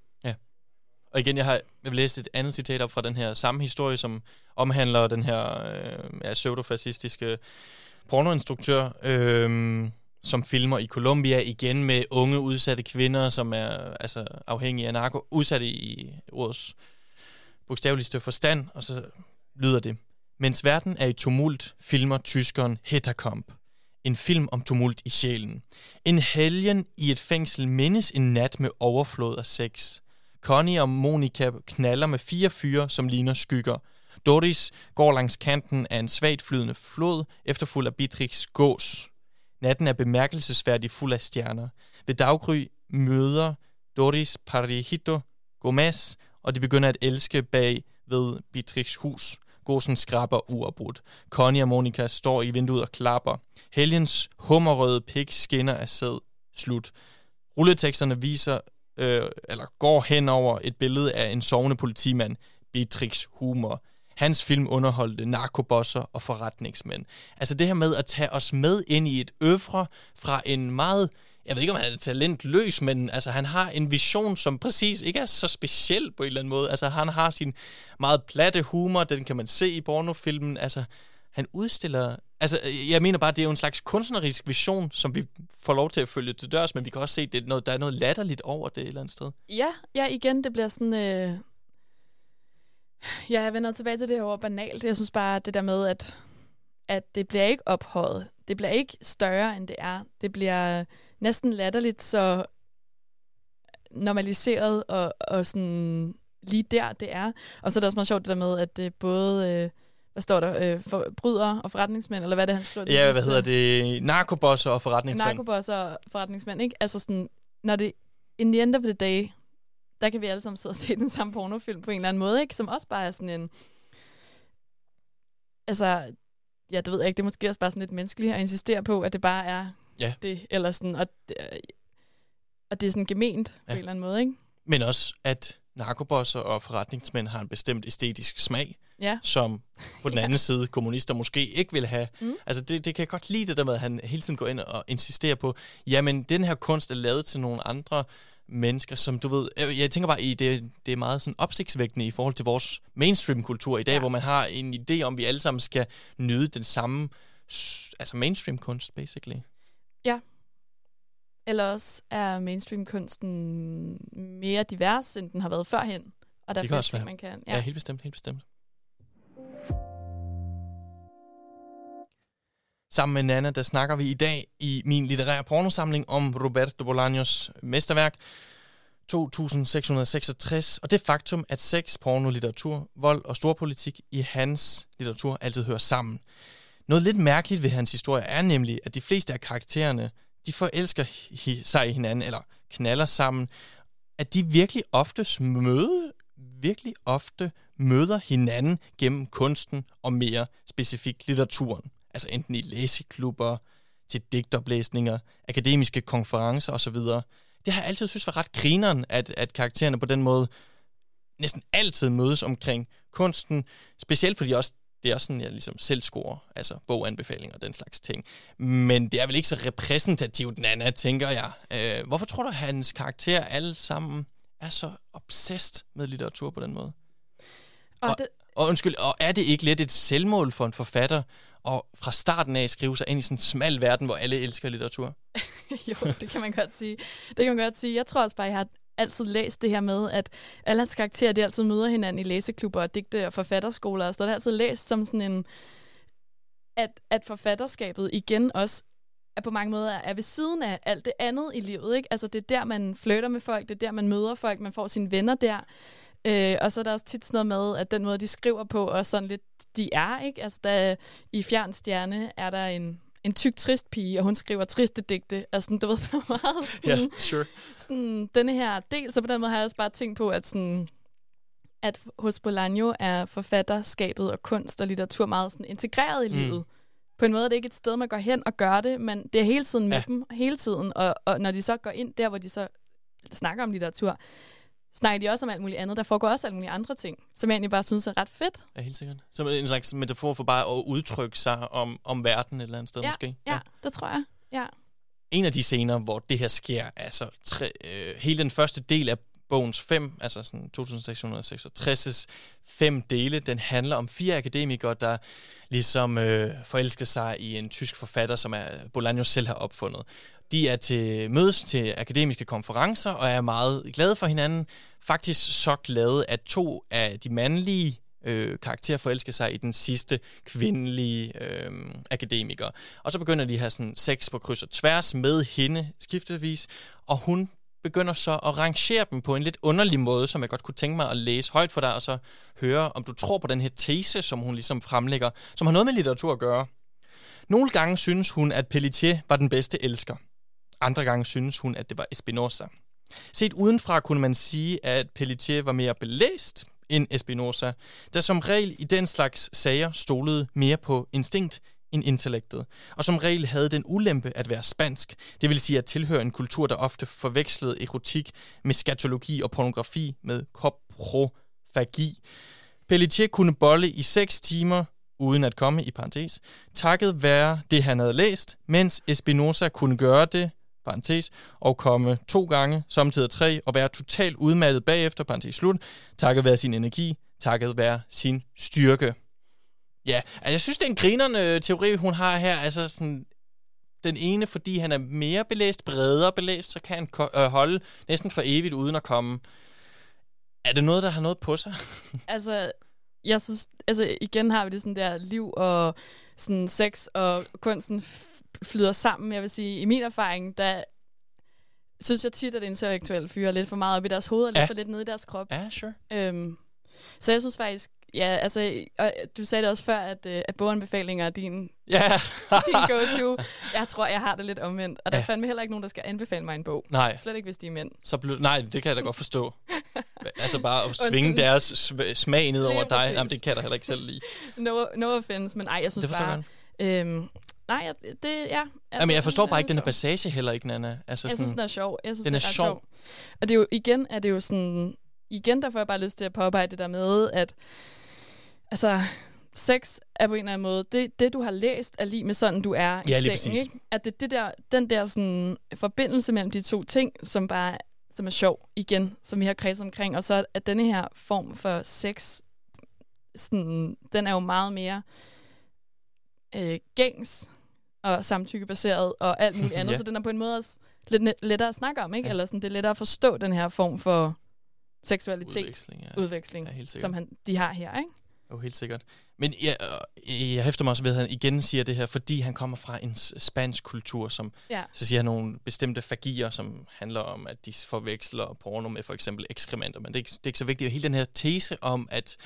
Og igen, jeg har jeg vil læse et andet citat op fra den her samme historie, som omhandler den her øh, ja, pseudofascistiske pornoinstruktør, øh, som filmer i Colombia igen med unge udsatte kvinder, som er altså, afhængige af narko, udsatte i ordets bogstaveligste forstand, og så lyder det. Mens verden er i tumult, filmer tyskeren Hetterkamp. En film om tumult i sjælen. En helgen i et fængsel mindes en nat med overflod af sex. Connie og Monica knaller med fire fyre, som ligner skygger. Doris går langs kanten af en svagt flydende flod, efterfulgt af Beatrix gås. Natten er bemærkelsesværdig fuld af stjerner. Ved daggry møder Doris Parijito Gomez, og de begynder at elske bag ved Beatrix hus. Gosen skraber uafbrudt. Connie og Monica står i vinduet og klapper. Helgens hummerrøde pik skinner af sæd. Slut. Rulleteksterne viser, øh, eller går hen over et billede af en sovende politimand, Beatrix Humor. Hans film underholdte narkobosser og forretningsmænd. Altså det her med at tage os med ind i et øvre fra en meget, jeg ved ikke om han er talentløs, men altså han har en vision, som præcis ikke er så speciel på en eller anden måde. Altså han har sin meget platte humor, den kan man se i pornofilmen. Altså han udstiller... Altså, jeg mener bare, det er jo en slags kunstnerisk vision, som vi får lov til at følge til dørs, men vi kan også se, at det er noget, der er noget latterligt over det et eller andet sted. Ja, ja, igen, det bliver sådan... Øh... Ja, jeg vender tilbage til det her ord banalt. Jeg synes bare, det der med, at, at det bliver ikke ophøjet. Det bliver ikke større, end det er. Det bliver næsten latterligt, så normaliseret og, og sådan lige der, det er. Og så er det også meget sjovt det der med, at det både... Øh, hvad står der? Øh, forbrydere og forretningsmænd, eller hvad er det, han skriver? Ja, hvad hedder det? Narkobosser og forretningsmænd. narkobosser og forretningsmænd, ikke? Altså sådan, når det, in the end of the day, der kan vi alle sammen sidde og se den samme pornofilm på en eller anden måde, ikke? Som også bare er sådan en, altså, ja, det ved jeg ikke, det er måske også bare sådan lidt menneskeligt at insistere på, at det bare er Ja. det, eller sådan, og, det- og det er sådan gement på Ja. en eller anden måde, ikke? Men også, at narkobosser og forretningsmænd har en bestemt æstetisk smag, Ja, som på den anden side kommunister måske ikke vil have. Mm. Altså det, det kan jeg godt lide det der med, at han hele tiden går ind og insisterer på, jamen den her kunst er lavet til nogle andre mennesker, som du ved, jeg, jeg tænker bare i, det, det er meget sådan opsigtsvækkende i forhold til vores mainstream-kultur i dag, ja. Ja. hvor man har en idé om, at vi alle sammen skal nyde den samme, altså mainstream-kunst, basically. Eller også er mainstream-kunsten mere divers, end den har været førhen. Og der er Det kan flere ting, man kan. Ja. ja, helt bestemt, helt bestemt. Sammen med Nana, der snakker vi i dag i min litterære pornosamling om Roberto Bolaños mesterværk 2666, og det faktum, at sex, porno, litteratur, vold og storpolitik i hans litteratur altid hører sammen. Noget lidt mærkeligt ved hans historie er nemlig, at de fleste af karaktererne, de forelsker hi- sig i hinanden, eller knaller sammen, at de virkelig ofte møde, virkelig ofte møder hinanden gennem kunsten og mere specifikt litteraturen. Altså enten i læseklubber, til digtoplæsninger, akademiske konferencer osv. Det har jeg altid synes var ret grineren, at, at karaktererne på den måde næsten altid mødes omkring kunsten, specielt fordi også det er også sådan, jeg ligesom selv scorer, altså boganbefalinger og den slags ting. Men det er vel ikke så repræsentativt, Nana, tænker jeg. Øh, hvorfor tror du, at hans karakter alle sammen er så obsessed med litteratur på den måde? Og, og, det... og undskyld, og er det ikke lidt et selvmål for en forfatter og fra starten af skrive sig ind i sådan en smal verden, hvor alle elsker litteratur? jo, det kan man godt sige. Det kan man godt sige. Jeg tror også bare, jeg har altid læst det her med, at alle hans karakterer, de altid møder hinanden i læseklubber og digte- og forfatterskoler, og så det altid læst som sådan en, at, at forfatterskabet igen også er på mange måder er ved siden af alt det andet i livet. Ikke? Altså det er der, man flytter med folk, det er der, man møder folk, man får sine venner der. Øh, og så er der også tit sådan noget med, at den måde, de skriver på, og sådan lidt, de er, ikke? Altså der, i Fjernstjerne er der en, en tyk, trist pige, og hun skriver triste digte. Altså, du ved, er meget sådan, yeah, sure. sådan, denne her del. Så på den måde har jeg også bare tænkt på, at sådan, at hos Bolaño er forfatterskabet og kunst og litteratur meget sådan integreret i mm. livet. På en måde er det ikke et sted, man går hen og gør det, men det er hele tiden med ja. dem, hele tiden. Og, og når de så går ind der, hvor de så snakker om litteratur, snakker de også om alt muligt andet. Der foregår også alt mulige andre ting, som jeg egentlig bare synes er ret fedt. Ja, helt sikkert. Som en slags metafor for bare at udtrykke sig om, om verden et eller andet sted ja, måske. Ja, ja, det tror jeg. Ja. En af de scener, hvor det her sker, altså tre, øh, hele den første del af bogens fem, altså sådan 2666 fem dele, den handler om fire akademikere, der ligesom øh, forelsker sig i en tysk forfatter, som er Bolaño selv har opfundet. De er til mødes til akademiske konferencer og er meget glade for hinanden. Faktisk så glade, at to af de mandlige øh, karakterer forelsker sig i den sidste kvindelige øh, akademiker. Og så begynder de at have sådan sex på kryds og tværs med hende skiftevis, og hun begynder så at rangere dem på en lidt underlig måde, som jeg godt kunne tænke mig at læse højt for dig, og så høre, om du tror på den her tese, som hun ligesom fremlægger, som har noget med litteratur at gøre. Nogle gange synes hun, at Pelletier var den bedste elsker. Andre gange synes hun, at det var Espinosa. Set udenfra kunne man sige, at Pelletier var mere belæst end Espinosa, der som regel i den slags sager stolede mere på instinkt end intellektet, og som regel havde den ulempe at være spansk, det vil sige at tilhøre en kultur, der ofte forvekslede erotik med skatologi og pornografi med koprofagi. Pelletier kunne bolle i 6 timer, uden at komme i parentes, takket være det, han havde læst, mens Espinosa kunne gøre det, parentes, og komme to gange, samtidig tre, og være totalt udmattet bagefter, parentes slut, takket være sin energi, takket være sin styrke. Ja, altså jeg synes, det er en grinerne øh, teori, hun har her. Altså sådan, den ene, fordi han er mere belæst, bredere belæst, så kan han øh, holde næsten for evigt uden at komme. Er det noget, der har noget på sig? altså, jeg synes, altså igen har vi det sådan der liv og sådan sex og kunsten flyder sammen. Jeg vil sige, i min erfaring, der synes jeg tit, at intellektuelle fyre lidt for meget op i deres hoved og lidt ja. for lidt nede i deres krop. Ja, sure. Øhm, så jeg synes faktisk, Ja, altså, og du sagde det også før, at, øh, at boganbefalinger er din, ja. din go-to. Jeg tror, jeg har det lidt omvendt. Og der ja. er fandme heller ikke nogen, der skal anbefale mig en bog. Nej. Slet ikke, hvis de er mænd. Så bl- nej, det kan jeg da godt forstå. altså bare at svinge deres smag ned over dig. Jamen, det kan jeg da heller ikke selv lide. No, no offense, men ej, jeg synes det bare... Øhm, nej, det, ja. Altså, Jamen, jeg forstår bare ikke den her passage heller ikke, Nana. Altså, jeg sådan, synes, den er sjov. Jeg synes, den er, er sjov. sjov. Og det er jo, igen er det jo sådan... Igen, der får jeg bare lyst til at påpege det der med, at altså, sex er på en eller anden måde, det, det du har læst er lige med sådan, du er i ja, sengen. Ikke? At det, det der, den der sådan, forbindelse mellem de to ting, som bare som er sjov igen, som vi har kredset omkring, og så at denne her form for sex, sådan, den er jo meget mere øh, gængs og samtykkebaseret og alt muligt andet, ja. så den er på en måde også lidt lettere at snakke om, ikke? Ja. Eller sådan, det er lettere at forstå den her form for seksualitet, udveksling, ja. udveksling ja, som han, de har her, ikke? Jo, helt sikkert. Men jeg, jeg hæfter mig også ved, at han igen siger det her, fordi han kommer fra en spansk kultur, som ja. så siger han nogle bestemte fagier, som handler om, at de forveksler porno med for eksempel ekskrementer. Men det er, ikke, det er ikke så vigtigt. Og hele den her tese om, at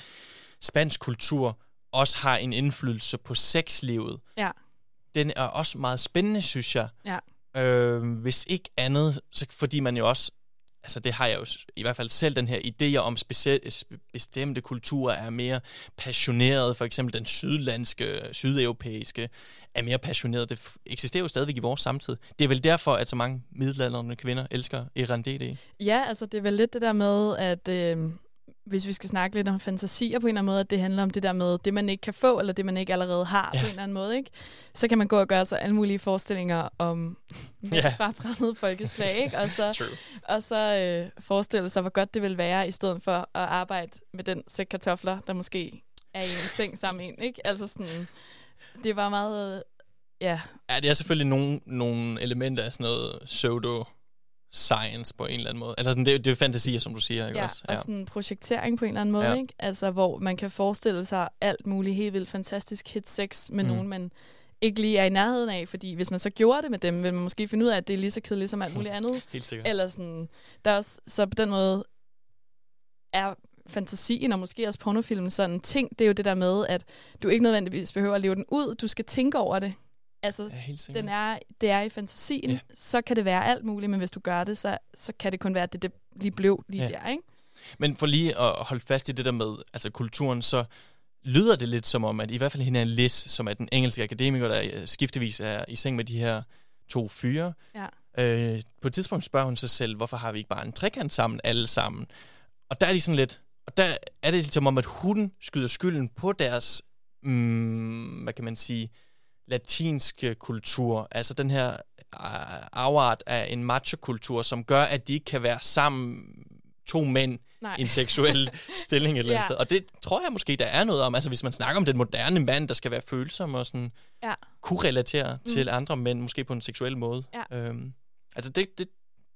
spansk kultur også har en indflydelse på sexlivet, ja. Den er også meget spændende, synes jeg. Ja. Øh, hvis ikke andet, så fordi man jo også altså det har jeg jo i hvert fald selv, den her idé om bestemte kulturer er mere passionerede. For eksempel den sydlandske, sydeuropæiske er mere passioneret. Det eksisterer jo stadigvæk i vores samtid. Det er vel derfor, at så mange middelalderne kvinder elsker Erandede. Ja, altså det er vel lidt det der med, at... Øh hvis vi skal snakke lidt om fantasier på en eller anden måde, at det handler om det der med det, man ikke kan få, eller det, man ikke allerede har ja. på en eller anden måde, ikke? så kan man gå og gøre sig alle mulige forestillinger om ja. fra fremmede folkeslag, ikke? og så, og så øh, forestille sig, hvor godt det vil være, i stedet for at arbejde med den sæk kartofler, der måske er i en seng sammen en. Ikke? Altså sådan, det var meget... Ja. ja, det er selvfølgelig nogle, nogle elementer af sådan noget pseudo science på en eller anden måde. Altså sådan, det, det er fantasier, som du siger, ikke ja, også? Ja, og sådan projektering på en eller anden måde, ja. ikke? Altså, hvor man kan forestille sig alt muligt helt vildt fantastisk hit sex med mm. nogen, man ikke lige er i nærheden af, fordi hvis man så gjorde det med dem, vil man måske finde ud af, at det er lige så kedeligt som alt muligt andet. Helt sikkert. Eller sådan, der er også, så på den måde er fantasien og måske også pornofilmen sådan ting, det er jo det der med, at du ikke nødvendigvis behøver at leve den ud, du skal tænke over det. Altså, ja, den er, det er i fantasien, ja. så kan det være alt muligt, men hvis du gør det, så, så kan det kun være, at det, det lige blev lige ja. der, ikke? Men for lige at holde fast i det der med altså kulturen, så lyder det lidt som om, at i hvert fald hende er Liz, som er den engelske akademiker, der øh, skiftevis er i seng med de her to fyre. Ja. Øh, på et tidspunkt spørger hun sig selv, hvorfor har vi ikke bare en trekant sammen, alle sammen? Og der er de sådan lidt, og der er det som om, at hun skyder skylden på deres, mm, hvad kan man sige, latinske kultur, altså den her uh, afart af en macho-kultur, som gør, at de ikke kan være sammen to mænd Nej. i en seksuel stilling et eller andet ja. sted. Og det tror jeg måske, der er noget om. Altså hvis man snakker om den moderne mand, der skal være følsom og sådan ja. kunne relatere mm. til andre mænd, måske på en seksuel måde. Ja. Øhm, altså det, det,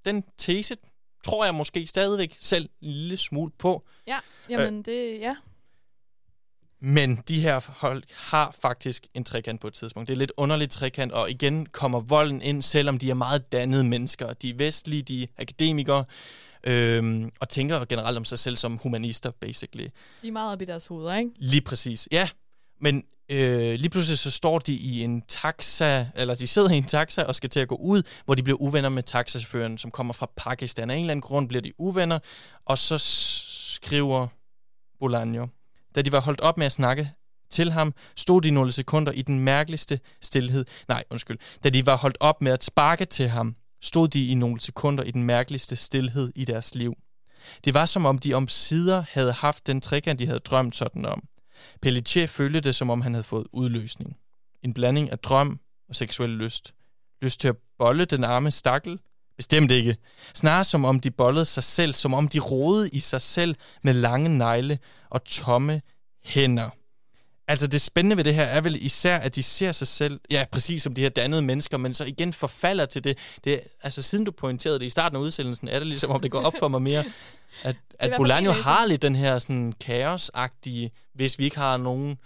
den tese tror jeg måske stadigvæk selv en lille smule på. Ja, jamen øh, det, ja. Men de her folk har faktisk en trekant på et tidspunkt. Det er lidt underligt trekant, og igen kommer volden ind, selvom de er meget dannede mennesker. De er vestlige, de er akademikere, øhm, og tænker generelt om sig selv som humanister, basically. De er meget op i deres hoveder, ikke? Lige præcis, ja. Men øh, lige pludselig så står de i en taxa, eller de sidder i en taxa og skal til at gå ud, hvor de bliver uvenner med taxachaufføren, som kommer fra Pakistan. Af en eller anden grund bliver de uvenner, og så skriver Bolaño, da de var holdt op med at snakke til ham, stod de nogle sekunder i den mærkeligste stillhed. Nej, undskyld. Da de var holdt op med at sparke til ham, stod de i nogle sekunder i den mærkeligste stillhed i deres liv. Det var som om de om sider havde haft den trekant, de havde drømt sådan om. Pelletier følte det, som om han havde fået udløsning. En blanding af drøm og seksuel lyst. Lyst til at bolle den arme stakkel? Bestemt ikke. Snarere som om de bollede sig selv, som om de rodede i sig selv med lange negle og tomme hænder. Altså det spændende ved det her er vel især, at de ser sig selv, ja præcis som de her dannede mennesker, men så igen forfalder til det. det altså siden du pointerede det i starten af udsendelsen, er det ligesom om det går op for mig mere, at, at Bolaño har lidt den her sådan kaosagtige, hvis vi ikke har nogen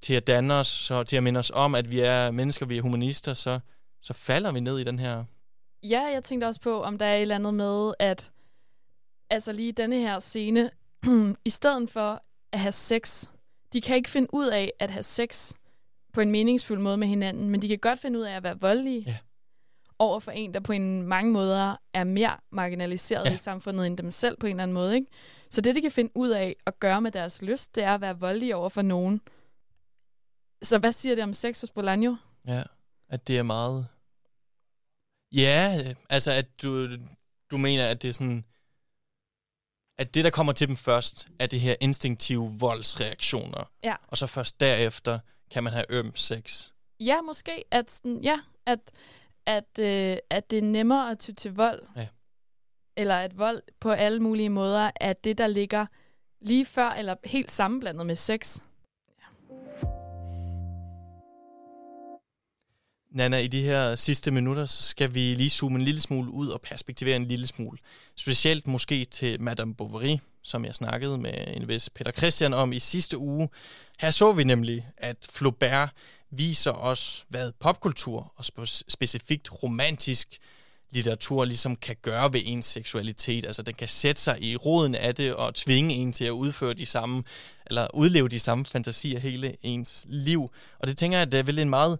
til at danne os, så til at minde os om, at vi er mennesker, vi er humanister, så, så falder vi ned i den her... Ja, jeg tænkte også på, om der er et eller andet med, at altså lige denne her scene, i stedet for at have sex, de kan ikke finde ud af at have sex på en meningsfuld måde med hinanden, men de kan godt finde ud af at være voldelige ja. over for en, der på en mange måder er mere marginaliseret ja. i samfundet end dem selv på en eller anden måde. Ikke? Så det, de kan finde ud af at gøre med deres lyst, det er at være voldelige over for nogen. Så hvad siger det om sex hos Bolaño? Ja, at det er meget... Ja, altså at du, du mener, at det er sådan at det, der kommer til dem først, er det her instinktive voldsreaktioner. Ja. Og så først derefter kan man have øm sex. Ja, måske. At, ja, at, at, øh, at det er nemmere at ty til vold. Ja. Eller at vold på alle mulige måder er det, der ligger lige før eller helt sammenblandet med sex. Nana, i de her sidste minutter, så skal vi lige zoome en lille smule ud og perspektivere en lille smule. Specielt måske til Madame Bovary, som jeg snakkede med en vis Peter Christian om i sidste uge. Her så vi nemlig, at Flaubert viser os, hvad popkultur og spe- specifikt romantisk litteratur ligesom kan gøre ved ens seksualitet. Altså den kan sætte sig i roden af det og tvinge en til at udføre de samme, eller udleve de samme fantasier hele ens liv. Og det tænker jeg, at det er vel en meget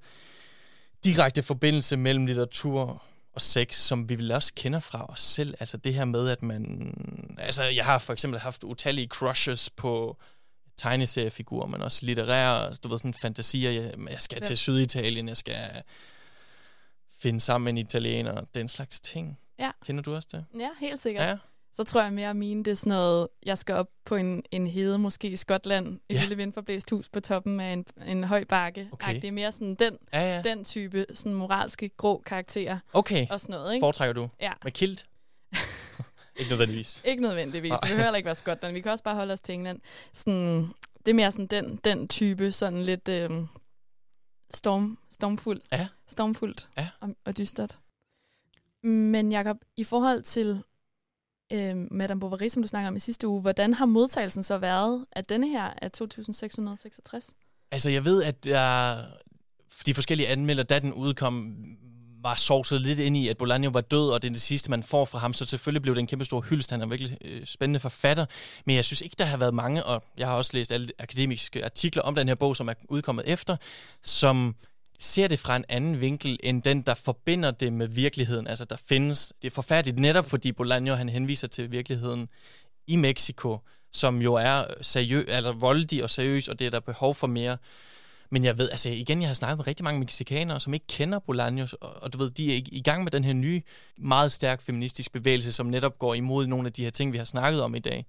direkte forbindelse mellem litteratur og sex, som vi vel også kender fra os selv. Altså det her med, at man... Altså jeg har for eksempel haft utallige crushes på tegneseriefigurer, men også litterære, du ved, sådan fantasier. Jeg, jeg skal ja. til Syditalien, jeg skal finde sammen med en italiener, den slags ting. Ja. Kender du også det? Ja, helt sikkert. Ja. Så tror jeg mere, at mine det er sådan noget, jeg skal op på en, en hede, måske i Skotland, et Ja. lille vindforblæst hus på toppen af en, en høj bakke. Okay. Det er mere sådan den, Ja, ja. den type sådan moralske grå karakterer Okay. og sådan noget. Ikke? Foretrækker du? Ja. Med kilt? ikke nødvendigvis. Ikke nødvendigvis. Det behøver heller ikke være Skotland. Vi kan også bare holde os til England. Sådan, det er mere sådan den, den type, sådan lidt øhm, storm, stormfuld. Ja. Stormfuldt Ja. og, og dystert. Men Jacob, i forhold til øh, Madame Bovary, som du snakker om i sidste uge, hvordan har modtagelsen så været af denne her af 2666? Altså, jeg ved, at der, de forskellige anmelder, da den udkom, var sovset lidt ind i, at Bolaño var død, og det er det sidste, man får fra ham, så selvfølgelig blev det en kæmpe stor hyldest. Han er en virkelig øh, spændende forfatter, men jeg synes ikke, der har været mange, og jeg har også læst alle akademiske artikler om den her bog, som er udkommet efter, som ser det fra en anden vinkel, end den, der forbinder det med virkeligheden. Altså, der findes, det er forfærdeligt netop, fordi Bolaño, han henviser til virkeligheden i Mexico, som jo er seriøs, altså eller voldig og seriøs, og det er der behov for mere. Men jeg ved, altså igen, jeg har snakket med rigtig mange mexikanere, som ikke kender Bolaños, og, og du ved, de er i, i gang med den her nye, meget stærk feministisk bevægelse, som netop går imod nogle af de her ting, vi har snakket om i dag.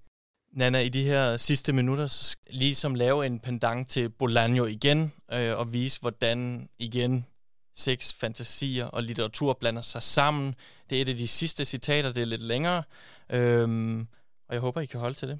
Nana, i de her sidste minutter, så skal jeg ligesom lave en pendant til Bolaño igen, øh, og vise, hvordan igen sex, fantasier og litteratur blander sig sammen. Det er et af de sidste citater, det er lidt længere, øhm, og jeg håber, I kan holde til det.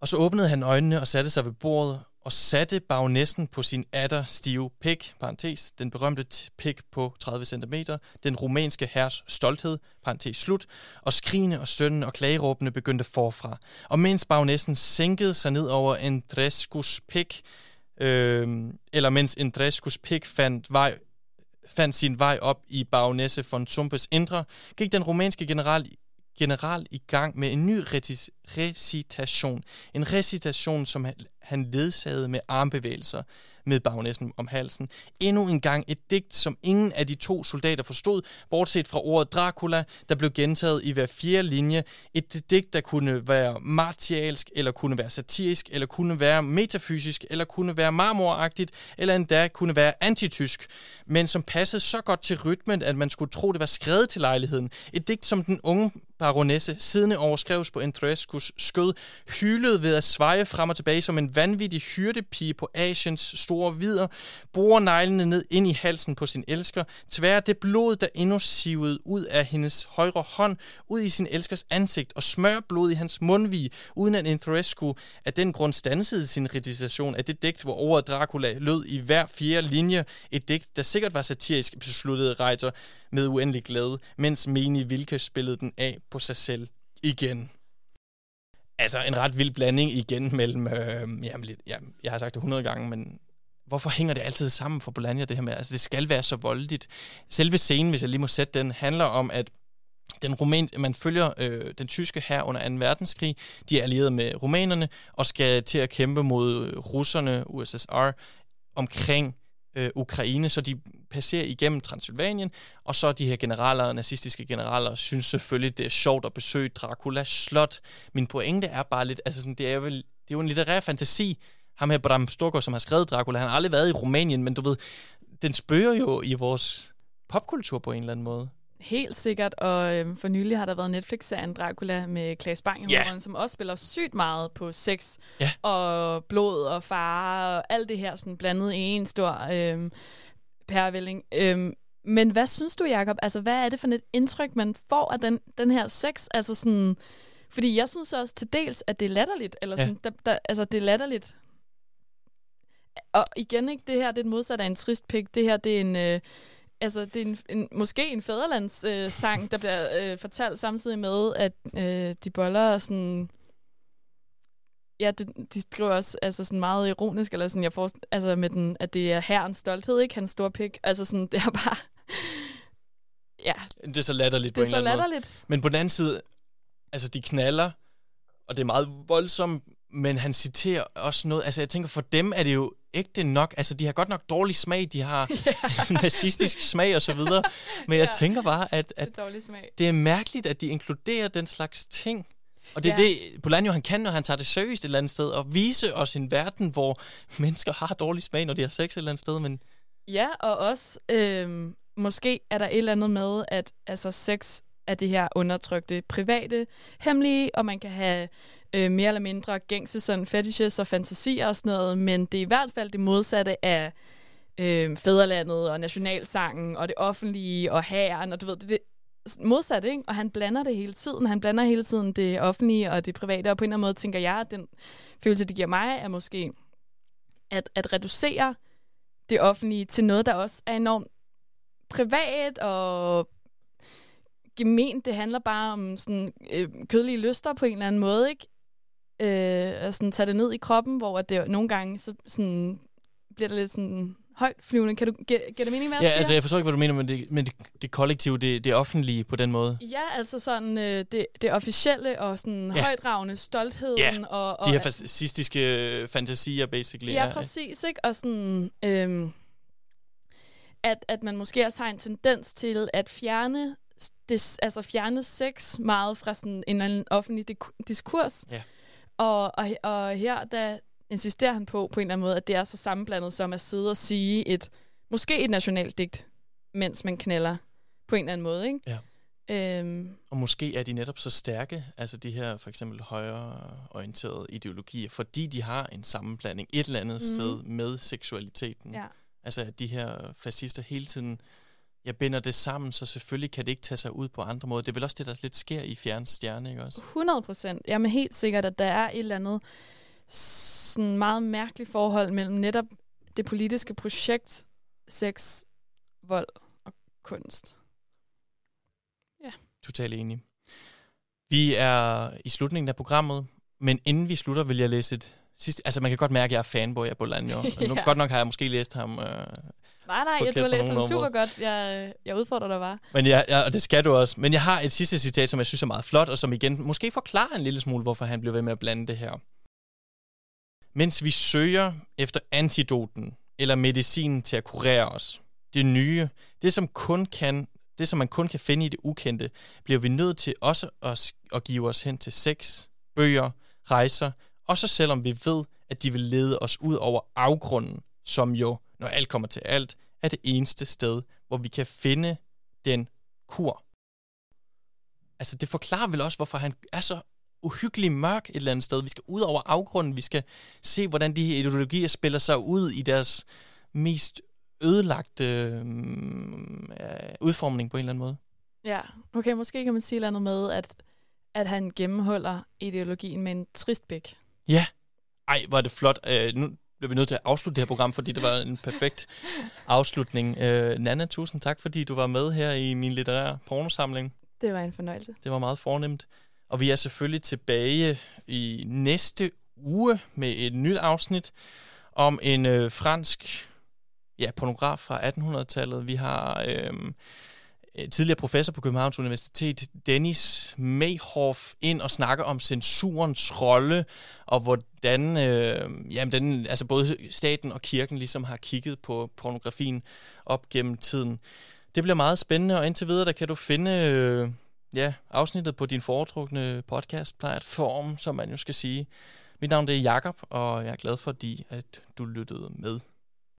Og så åbnede han øjnene og satte sig ved bordet, og satte bagnæssen på sin atter stive pik, parentes, den berømte pik på 30 cm, den rumænske herrs stolthed, parentes slut, og skrigende og stønnen og klageråbende begyndte forfra. Og mens bagnæssen sænkede sig ned over Andrescus pik, øh, eller mens Andrescus pik fandt vej fandt sin vej op i bagnæsse von Sumpes indre, gik den rumænske general general i gang med en ny recitation. En recitation, som han- han ledsagede med armbevægelser med bagnæssen om halsen. Endnu en gang et digt, som ingen af de to soldater forstod, bortset fra ordet Dracula, der blev gentaget i hver fjerde linje. Et digt, der kunne være martialsk, eller kunne være satirisk, eller kunne være metafysisk, eller kunne være marmoragtigt, eller endda kunne være antitysk, men som passede så godt til rytmen, at man skulle tro, det var skrevet til lejligheden. Et digt, som den unge baronesse, siddende overskrevs på Andrescus skød, hylede ved at sveje frem og tilbage som en vanvittig hyrdepige på Asiens store vider, borer neglene ned ind i halsen på sin elsker, tvær det blod, der endnu sivede ud af hendes højre hånd, ud i sin elskers ansigt og smør blod i hans mundvige, uden at Andrescu af den grund stansede sin recitation af det digt, hvor ordet Dracula lød i hver fjerde linje, et digt, der sikkert var satirisk, besluttede Reiter med uendelig glæde, mens Meni Vilke spillede den af på sig selv igen. Altså en ret vild blanding igen mellem, øh, jamen, lidt, ja, jeg har sagt det 100 gange, men hvorfor hænger det altid sammen for Bologna, det her med, altså det skal være så voldeligt. Selve scenen, hvis jeg lige må sætte den, handler om, at den rumæn, man følger øh, den tyske her under 2. verdenskrig. De er allieret med rumænerne og skal til at kæmpe mod øh, russerne, USSR, omkring øh, Ukraine, så de passerer igennem Transylvanien, og så de her generaler, nazistiske generaler, synes selvfølgelig, det er sjovt at besøge Dracula slot. Min pointe er bare lidt, altså sådan, det er, vel, det er jo en litterær fantasi. Ham her Bram Stoker, som har skrevet Dracula, han har aldrig været i Rumænien, men du ved, den spørger jo i vores popkultur på en eller anden måde. Helt sikkert, og øhm, for nylig har der været Netflix-serien Dracula med Claes Bang, Ja. yeah. som også spiller sygt meget på sex Ja. og blod og fare og alt det her sådan blandet i en stor øhm, pærevælling. Øhm, men hvad synes du, Jacob? Altså, hvad er det for et indtryk, man får af den, den her sex? Altså sådan, fordi jeg synes også til dels, at det er latterligt. Eller Ja. sådan, der, der, altså, det er latterligt. Og igen, ikke, det her det er det modsatte af en trist pik. Det her, det er en... Øh, altså, det er en, en, måske en fædrelands øh, sang, der bliver øh, fortalt samtidig med, at øh, de boller sådan... Ja, det, de skriver også altså sådan meget ironisk, eller sådan, jeg får, altså med den, at det er herrens stolthed, ikke? Hans store pik. Altså sådan, det er bare... Ja, Det er så latterligt på det er en så eller anden måde. latterligt. Men på den anden side, altså de knaller, og det er meget voldsomt, men han citerer også noget, altså jeg tænker, for dem er det jo ægte nok, altså de har godt nok dårlig smag, de har nazistisk smag og så videre, men jeg Ja. tænker bare, at, at Det er det er mærkeligt, at de inkluderer den slags ting. Og det er Ja. det, Polanyo han kan, når han tager det seriøst et eller andet sted, og vise os en verden, hvor mennesker har dårlig smag, når de har sex et eller andet sted, men Ja, og også øhm, måske er der et eller andet med, at altså sex af det her undertrykte private, hemmelige, og man kan have øh, mere eller mindre gængse sådan fetishes og fantasier og sådan noget, men det er i hvert fald det modsatte af øh, fædrelandet og nationalsangen og det offentlige og hæren, og du ved, det, det modsat, ikke? Og han blander det hele tiden. Han blander hele tiden det offentlige og det private, og på en eller anden måde tænker jeg, at den følelse, det giver mig, er måske at, at reducere det offentlige til noget, der også er enormt privat og gement. Det handler bare om sådan, øh, kødelige lyster på en eller anden måde, ikke? Øh, og sådan tage det ned i kroppen, hvor det nogle gange så sådan, bliver der lidt sådan højt flyvende. Kan du give det mening, hvad Ja, altså jeg forstår ikke, hvad du mener med det, men det, det kollektive, det, det offentlige på den måde. Ja, altså sådan øh, det, det officielle og sådan ja. højdragende stoltheden. Ja, og, og, de her fascistiske fantasier, basically. Ja, præcis, ikke? Og sådan... Øh, at, at man måske også har en tendens til at fjerne des, altså fjerne sex meget fra sådan en eller anden offentlig diskurs. Ja. Og, og, og her, der insisterer han på, på en eller anden måde, at det er så sammenblandet som at sidde og sige et, måske et nationalt digt, mens man knaller på en eller anden måde, ikke? Ja. Øhm. Og måske er de netop så stærke, altså de her for eksempel højreorienterede ideologier, fordi de har en sammenblanding et eller andet mm. sted med seksualiteten. Ja. Altså at de her fascister hele tiden jeg binder det sammen, så selvfølgelig kan det ikke tage sig ud på andre måder. Det er vel også det, der lidt sker i Fjern Stjerne, ikke også? 100 procent. Jamen helt sikkert, at der er et eller andet sådan meget mærkeligt forhold mellem netop det politiske projekt, sex, vold og kunst. Ja. Totalt enig. Vi er i slutningen af programmet, men inden vi slutter, vil jeg læse et sidste... Altså, man kan godt mærke, at jeg er fanboy af Bolaño. ja. Nu, godt nok har jeg måske læst ham... Øh, nej, nej, jeg, du har læst ham super godt. Jeg, jeg udfordrer dig bare. Men ja, ja, og det skal du også. Men jeg har et sidste citat, som jeg synes er meget flot, og som igen måske forklarer en lille smule, hvorfor han bliver ved med at blande det her. Mens vi søger efter antidoten eller medicinen til at kurere os, det nye, det som kun kan det, som man kun kan finde i det ukendte, bliver vi nødt til også at, at give os hen til sex, bøger, rejser, også selvom vi ved, at de vil lede os ud over afgrunden, som jo, når alt kommer til alt, er det eneste sted, hvor vi kan finde den kur. Altså, det forklarer vel også, hvorfor han er så uhyggelig mørk et eller andet sted. Vi skal ud over afgrunden. Vi skal se, hvordan de her ideologier spiller sig ud i deres mest ødelagte øh, udformning på en eller anden måde. Ja, okay, måske kan man sige noget med, at, at han gennemholder ideologien med en trist bæk. Ja, ej, hvor er det flot. Uh, nu bliver vi nødt til at afslutte det her program, fordi det var en perfekt afslutning. Uh, Nana, tusind tak, fordi du var med her i min litterære pornosamling. Det var en fornøjelse. Det var meget fornemt. Og vi er selvfølgelig tilbage i næste uge med et nyt afsnit om en øh, fransk ja, pornograf fra 1800-tallet. Vi har øh, Øh, tidligere professor på Københavns Universitet, Dennis Mayhoff, ind og snakker om censurens rolle, og hvordan øh, jamen den, altså både staten og kirken ligesom har kigget på pornografien op gennem tiden. Det bliver meget spændende, og indtil videre der kan du finde... Øh, ja, afsnittet på din foretrukne podcast-platform, som man jo skal sige. Mit navn det er Jakob og jeg er glad for, at du lyttede med.